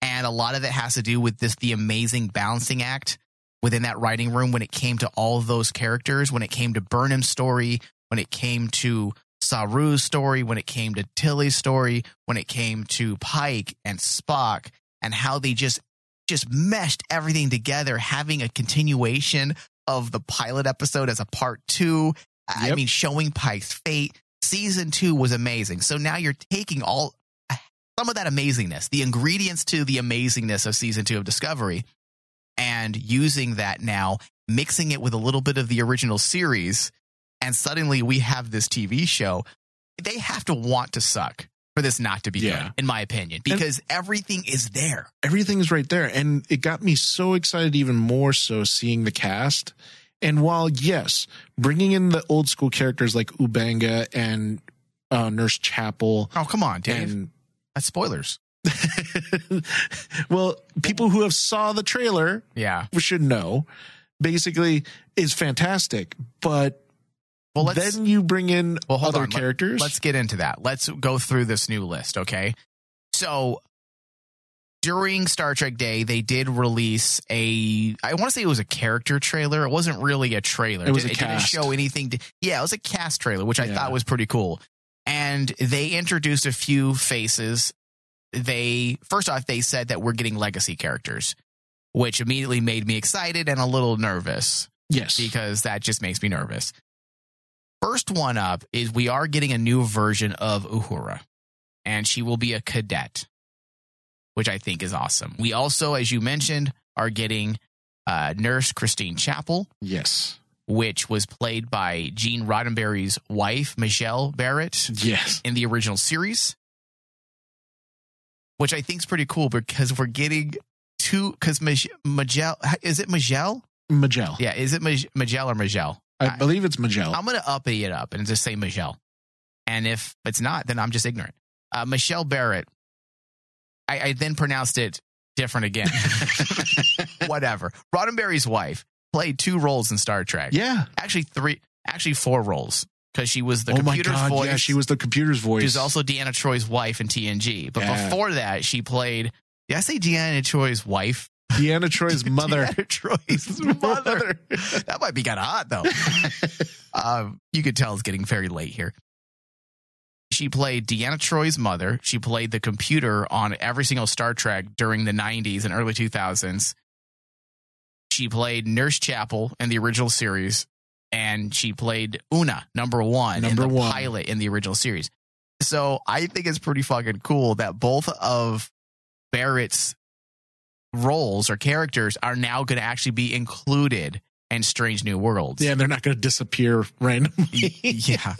And a lot of it has to do with this the amazing balancing act within that writing room when it came to all of those characters, when it came to Burnham's story, when it came to Saru's story, when it came to Tilly's story, when it came to Pike and Spock, and how they just just meshed everything together, having a continuation of the pilot episode as a part two. I mean, showing Pike's fate. Season two was amazing. So now you're taking all some of that amazingness, the ingredients to the amazingness of season two of Discovery, and using that now, mixing it with a little bit of the original series, and suddenly we have this TV show. They have to want to suck for this not to be Yeah. good, in my opinion, because everything is there. everything's right there. And it got me so excited, even more so seeing the cast. And while, yes, bringing in the old school characters like Ubanga and uh, Nurse Chapel, Oh, come on, Dave. and That's spoilers. well, people who have saw the trailer Yeah. should know, basically, is fantastic. But Well, let's then you bring in well, other on. Characters. Let's get into that. Let's go through this new list, okay? So during Star Trek Day, they did release a I want to say it was a character trailer. It wasn't really a trailer. It was a didn't show anything. To, yeah, it was a cast trailer, which I Yeah. thought was pretty cool. And they introduced a few faces. They first off, they said that we're getting legacy characters, which immediately made me excited and a little nervous yes. because that just makes me nervous. First one up is we are getting a new version of Uhura, and she will be a cadet, which I think is awesome. We also, as you mentioned, are getting uh, Nurse Christine Chapel, Yes. which was played by Gene Roddenberry's wife, Michelle Barrett, Yes. in the original series, which I think is pretty cool because we're getting two because Majel is it Majel? Majel. Yeah, is it Majel or Majel? I believe it's Majel. I'm gonna uppity it up and just say Michelle. And if it's not, then I'm just ignorant. Uh, Michelle Barrett. I, I then pronounced it different again. Whatever. Roddenberry's wife played two roles in Star Trek. yeah. Actually, three. Actually, four roles because she was the oh my computer's god. voice. Yeah, she was the computer's voice. She's also Deanna Troi's wife in TNG. But Yeah. before that, she played. Did I say Deanna Troi's wife? Deanna Troi's mother. Deanna Troi's mother. that might be kind of hot, though. um, you could tell it's getting very late here. She played Deanna Troi's mother. She played the computer on every single Star Trek during the 90s and early 2000s. She played Nurse Chapel in the original series, and she played Una, number one, Number in the one. pilot in the original series. So I think it's pretty fucking cool that both of Barrett's roles or characters are now going to actually be included in Strange New Worlds. yeah, they're not going to disappear randomly. yeah.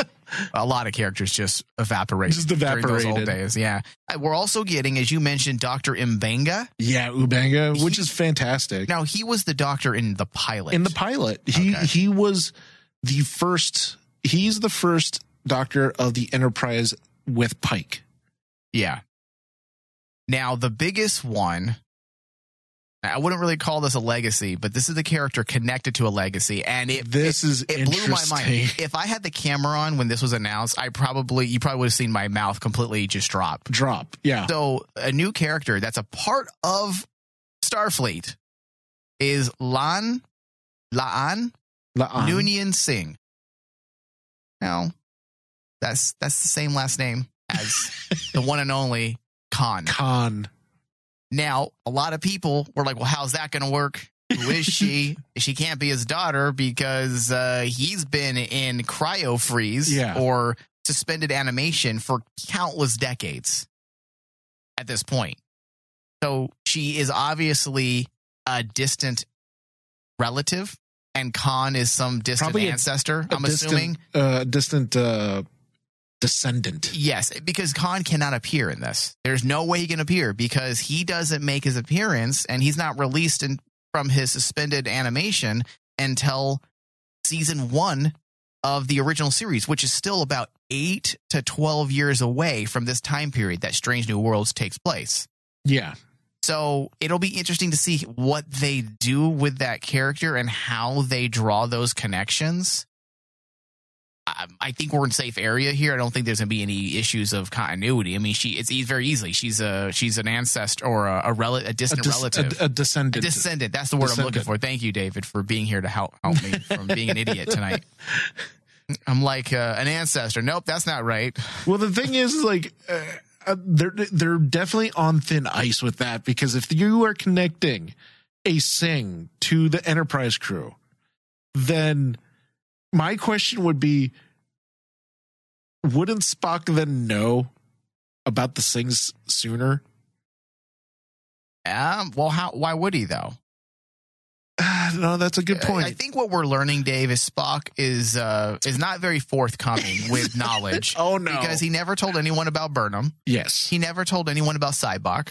A lot of characters just evaporate. Just during those old evaporated. days. Yeah. We're also getting, as you mentioned, Dr. Mbenga. yeah, Ubanga, which He- is fantastic. Now, he was the doctor in the pilot. in the pilot, he Okay. he was the first. He's the first doctor of the Enterprise with Pike. Yeah. Now, the biggest one, I wouldn't really call this a legacy, but this is the character connected to a legacy. And it, This it, is it blew my mind. If I had the camera on when this was announced, I probably, you probably would have seen my mouth completely just drop. Drop, yeah, So, a new character that's a part of Starfleet is Lan, Laan La'an. Noonien Singh. Now, that's that's the same last name as the one and only Khan. Khan. Now, a lot of people were like, "Well, how's that going to work? Who is she? she can't be his daughter because uh, he's been in cryo freeze Yeah. or suspended animation for countless decades at this point. So she is obviously a distant relative, and Khan is some distant Probably ancestor. I'm distant, assuming. uh, distant uh, descendant. Yes, because Khan cannot appear in this. There's no way he can appear because he doesn't make his appearance and he's not released in, from his suspended animation until season one of the original series, which is still about eight to 12 years away from this time period that Strange New Worlds takes place. Yeah, So it'll be interesting to see what they do with that character and how they draw those connections. I, I think we're in safe area here. I don't think there's going to be any issues of continuity. I mean, she it's very easily she's a she's an ancestor or a, a, rel- a a, distant dis- relative. a, a descendant. A descendant. That's the word I'm looking for. Thank you, David, for being here to help help me from being an idiot tonight. I'm like uh, an ancestor. Nope, that's not right. Well, the thing is, like, uh, uh, they're they're definitely on thin ice with that because if you are connecting a Singh to the Enterprise crew, then my question would be, wouldn't Spock then know about the things sooner? Um, well, how? Why would he though? no, that's a good point. I think what we're learning, Dave, is Spock is uh, is not very forthcoming with knowledge. Oh, no. because he never told anyone about Burnham. yes, He never told anyone about Sybok.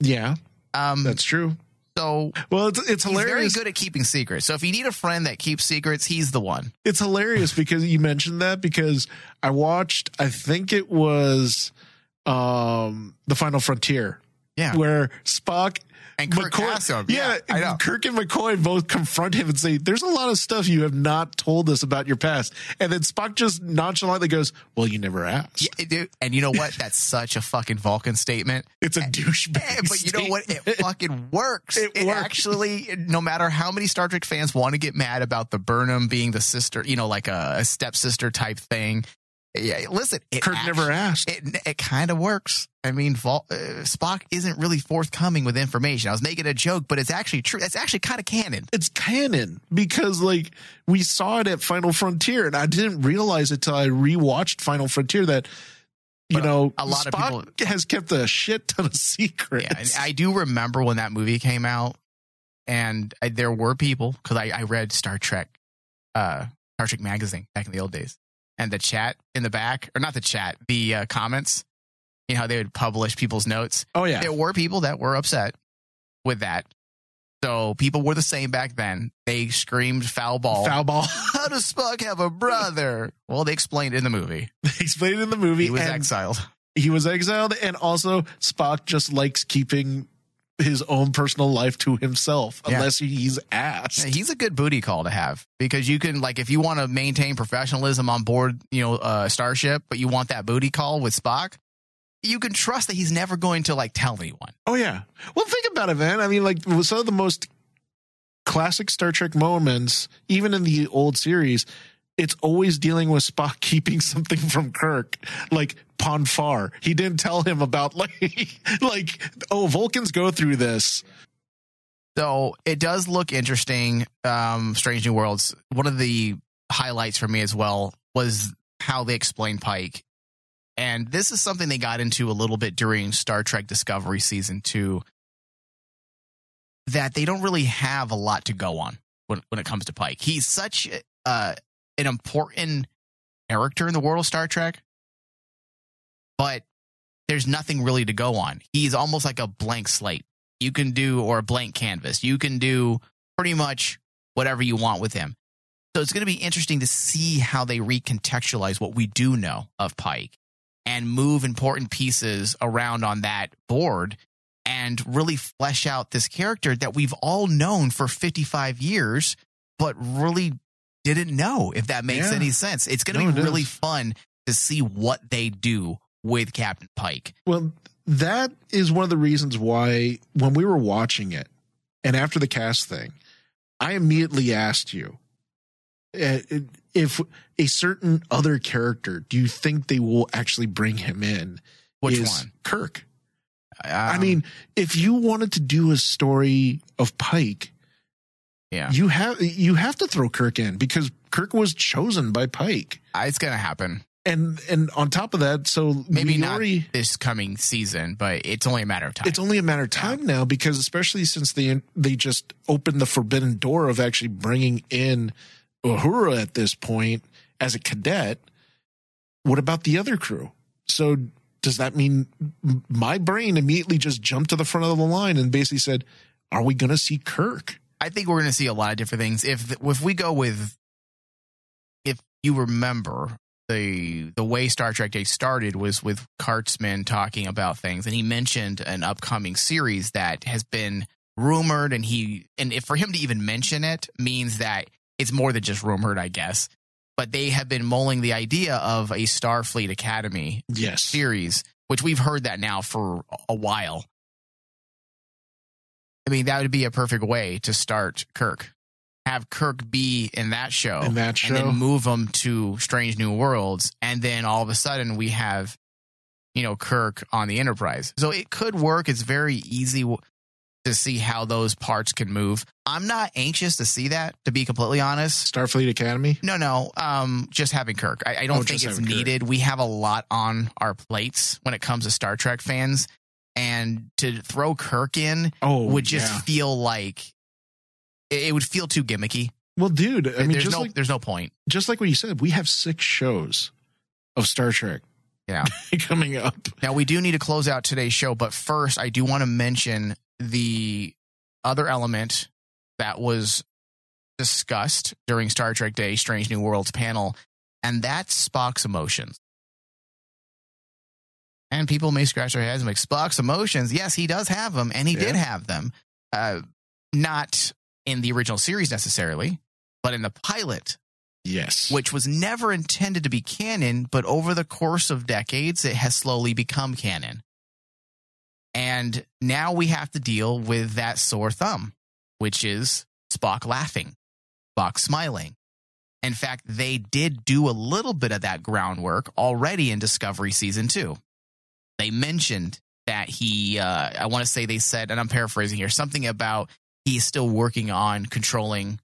yeah, Um, that's true. So Well, it's it's hilarious. he's very good at keeping secrets. So if you need a friend that keeps secrets, he's the one. it's hilarious because you mentioned that because I watched I think it was um the final frontier Yeah, where Spock and Kirk him. Yeah, know. Kirk and McCoy both confront him and say, "There's a lot of stuff you have not told us about your past," and then Spock just nonchalantly goes, "Well, you never asked." Yeah, dude, and you know what? That's such a fucking Vulcan statement. It's a douchebag. But you know what? It fucking works. It It, works. actually, no matter how many Star Trek fans want to get mad about the Burnham being the sister, you know, like a, a stepsister type thing. Yeah, listen, it Kirk never asked. It it kind of works. I mean, Vol, uh, Spock isn't really forthcoming with information. I was making a joke, but it's actually true. It's actually kind of canon. it's canon because like we saw it at Final Frontier, and I didn't realize it till I rewatched Final Frontier that you But know a lot of Spock people- has kept a shit ton of secrets. Yeah, I do remember when that movie came out, and I, there were people because I, I read Star Trek, uh, Star Trek magazine back in the old days, and the chat in the back, or not the chat, the uh, comments. You know how they would publish people's notes. oh yeah, There were people that were upset with that. So people were the same back then. They screamed foul ball. Foul ball. How does Spock have a brother? Well, they explained in the movie. they explained it in the movie. He was exiled. he was exiled, and also Spock just likes keeping his own personal life to himself Yeah. unless he's asked. Yeah, he's a good booty call to have because you can like if you want to maintain professionalism on board, you know, uh, Starship, but you want that booty call with Spock, you can trust that he's never going to like tell anyone. Oh yeah. Well, think about it, man. I mean, like some of the most classic Star Trek moments, even in the old series, it's always dealing with Spock keeping something from Kirk, like Pon farr. He didn't tell him about like, like oh, Vulcans go through this. So it does look interesting. Um, Strange New Worlds. One of the highlights for me as well was how they explained Pike. And this is something they got into a little bit during Star Trek Discovery season two. That they don't really have a lot to go on when, when it comes to Pike. He's such uh, an important character in the world of Star Trek, but there's nothing really to go on. He's almost like a blank slate you can do or a blank canvas. You can do pretty much whatever you want with him. So it's going to be interesting to see how they recontextualize what we do know of Pike and move important pieces around on that board and really flesh out this character that we've all known for 55 years, but really didn't know if that makes Yeah. any sense. It's going to No, be really fun to see what they do with Captain Pike. Well, that is one of the reasons why when we were watching it and after the cast thing, I immediately asked you uh, if a certain other character, do you think they will actually bring him in? Which is one? Kirk. I Um, mean, if you wanted to do a story of Pike, yeah, you have you have to throw Kirk in because Kirk was chosen by Pike. it's going to happen. And and on top of that, so Maybe not this coming season, but it's only a matter of time. it's only a matter of time now because especially since they they just opened the forbidden door of actually bringing in Uhura at this point as a cadet. What about the other crew? So does that mean my brain immediately just jumped to the front of the line and basically said, "Are we going to see Kirk?" I think we're going to see a lot of different things. If if we go with, if you remember the the way Star Trek Day started was with Kurtzman talking about things, and he mentioned an upcoming series that has been rumored, and he and if for him to even mention it means that it's more than just rumored, I guess. But they have been mulling the idea of a Starfleet Academy Yes. series, which we've heard that now for a while. I mean, that would be a perfect way to start Kirk. Have Kirk be in that show, In that and show. then move him to Strange New Worlds, and then all of a sudden we have, you know, Kirk on the Enterprise. So it could work. It's very easy to see how those parts can move. I'm not anxious to see that, to be completely honest. Starfleet Academy. No, no. Um, just having Kirk. I, I don't Oh, think it's having Kirk. needed. We have a lot on our plates when it comes to Star Trek fans, and to throw Kirk in Oh, would just yeah. feel like it, it would feel too gimmicky. Well, dude, I mean, there's just no, like there's no point. just like what you said, we have six shows of Star Trek Yeah. coming up. Now we do need to close out today's show, but first I do want to mention the other element that was discussed during Star Trek Day Strange New Worlds panel, and that's Spock's emotions. And people may scratch their heads and like, Spock's emotions. Yes, he does have them, and he did have them. Uh, not in the original series necessarily, but in the pilot Yes. which was never intended to be canon, but over the course of decades, it has slowly become canon. And now we have to deal with that sore thumb, which is Spock laughing, Spock smiling. In fact, they did do a little bit of that groundwork already in Discovery Season 2. They mentioned that he, uh, I want to say they said, and I'm paraphrasing here, something about he's still working on controlling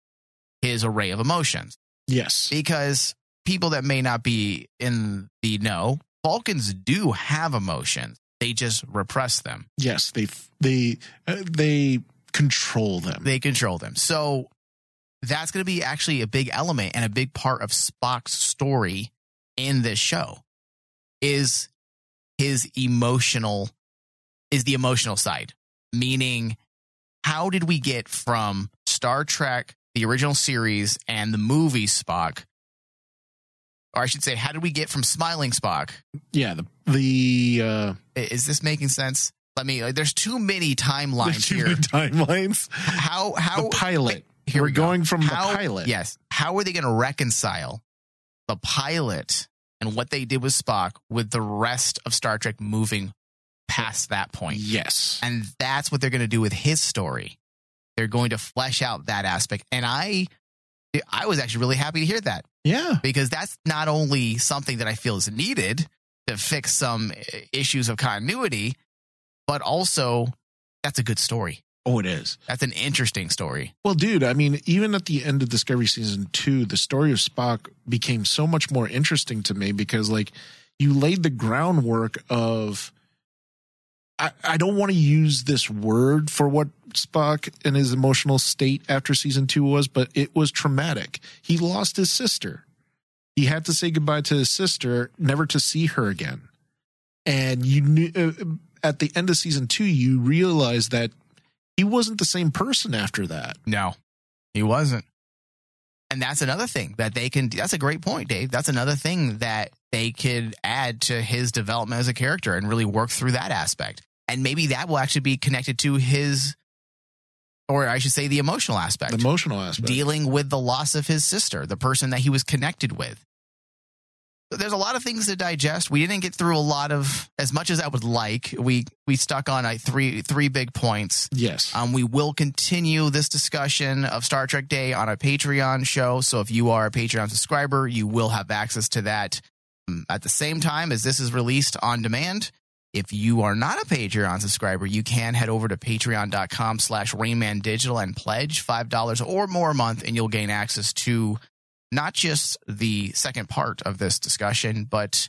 his array of emotions yes. because people that may not be in the know, Vulcans do have emotions. They just repress them. Yes. They they uh, they control them. They control them. So that's going to be actually a big element and a big part of Spock's story in this show is his emotional is the emotional side, meaning how did we get from Star Trek, the original series, and the movie Spock? Or I should say, how did we get from smiling Spock? Yeah, the the uh, Is this making sense? Let me. Like, there's too many timelines too here. many timelines. How how the pilot. Here We're we go. going from How- the pilot. Yes. How are they going to reconcile the pilot and what they did with Spock with the rest of Star Trek moving past that point? Yes. And that's what they're going to do with his story. They're going to flesh out that aspect. And I I was actually really happy to hear that Yeah. because that's not only something that I feel is needed to fix some uh, issues of continuity, but also that's a good story. Oh, it is. That's an interesting story. Well, dude, I mean, even at the end of Discovery season two, the story of Spock became so much more interesting to me because, like, you laid the groundwork of. I, I don't want to use this word for what Spock and his emotional state after season two was, but it was traumatic. He lost his sister. He had to say goodbye to his sister, never to see her again. And you knew uh, at the end of season two, you realized that he wasn't the same person after that. No, he wasn't. And that's another thing that they can. That's a great point, Dave. That's another thing that they could add to his development as a character and really work through that aspect. And maybe that will actually be connected to his, or I should say, the emotional aspect, The emotional aspect. dealing with the loss of his sister, the person that he was connected with. There's a lot of things to digest. We didn't get through a lot of as much as I would like. We we stuck on uh, three three big points. yes. Um, we will continue this discussion of Star Trek Day on a Patreon show. So if you are a Patreon subscriber, you will have access to that um, at the same time as this is released on demand. If you are not a Patreon subscriber, you can head over to patreon.com slash Rayman Digital and pledge $5 or more a month, and you'll gain access to not just the second part of this discussion, but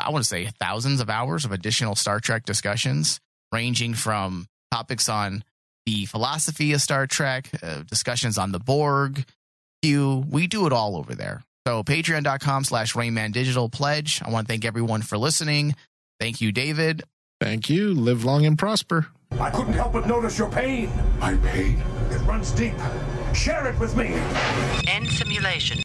I want to say thousands of hours of additional Star Trek discussions, ranging from topics on the philosophy of Star Trek, uh, discussions on the Borg, Q. We do it all over there. So patreon.com slash Rayman Digital pledge. I want to thank everyone for listening. Thank you, David. Thank you. Live long and prosper. I couldn't help but notice your pain. My pain? It runs deep. Share it with me. End simulation.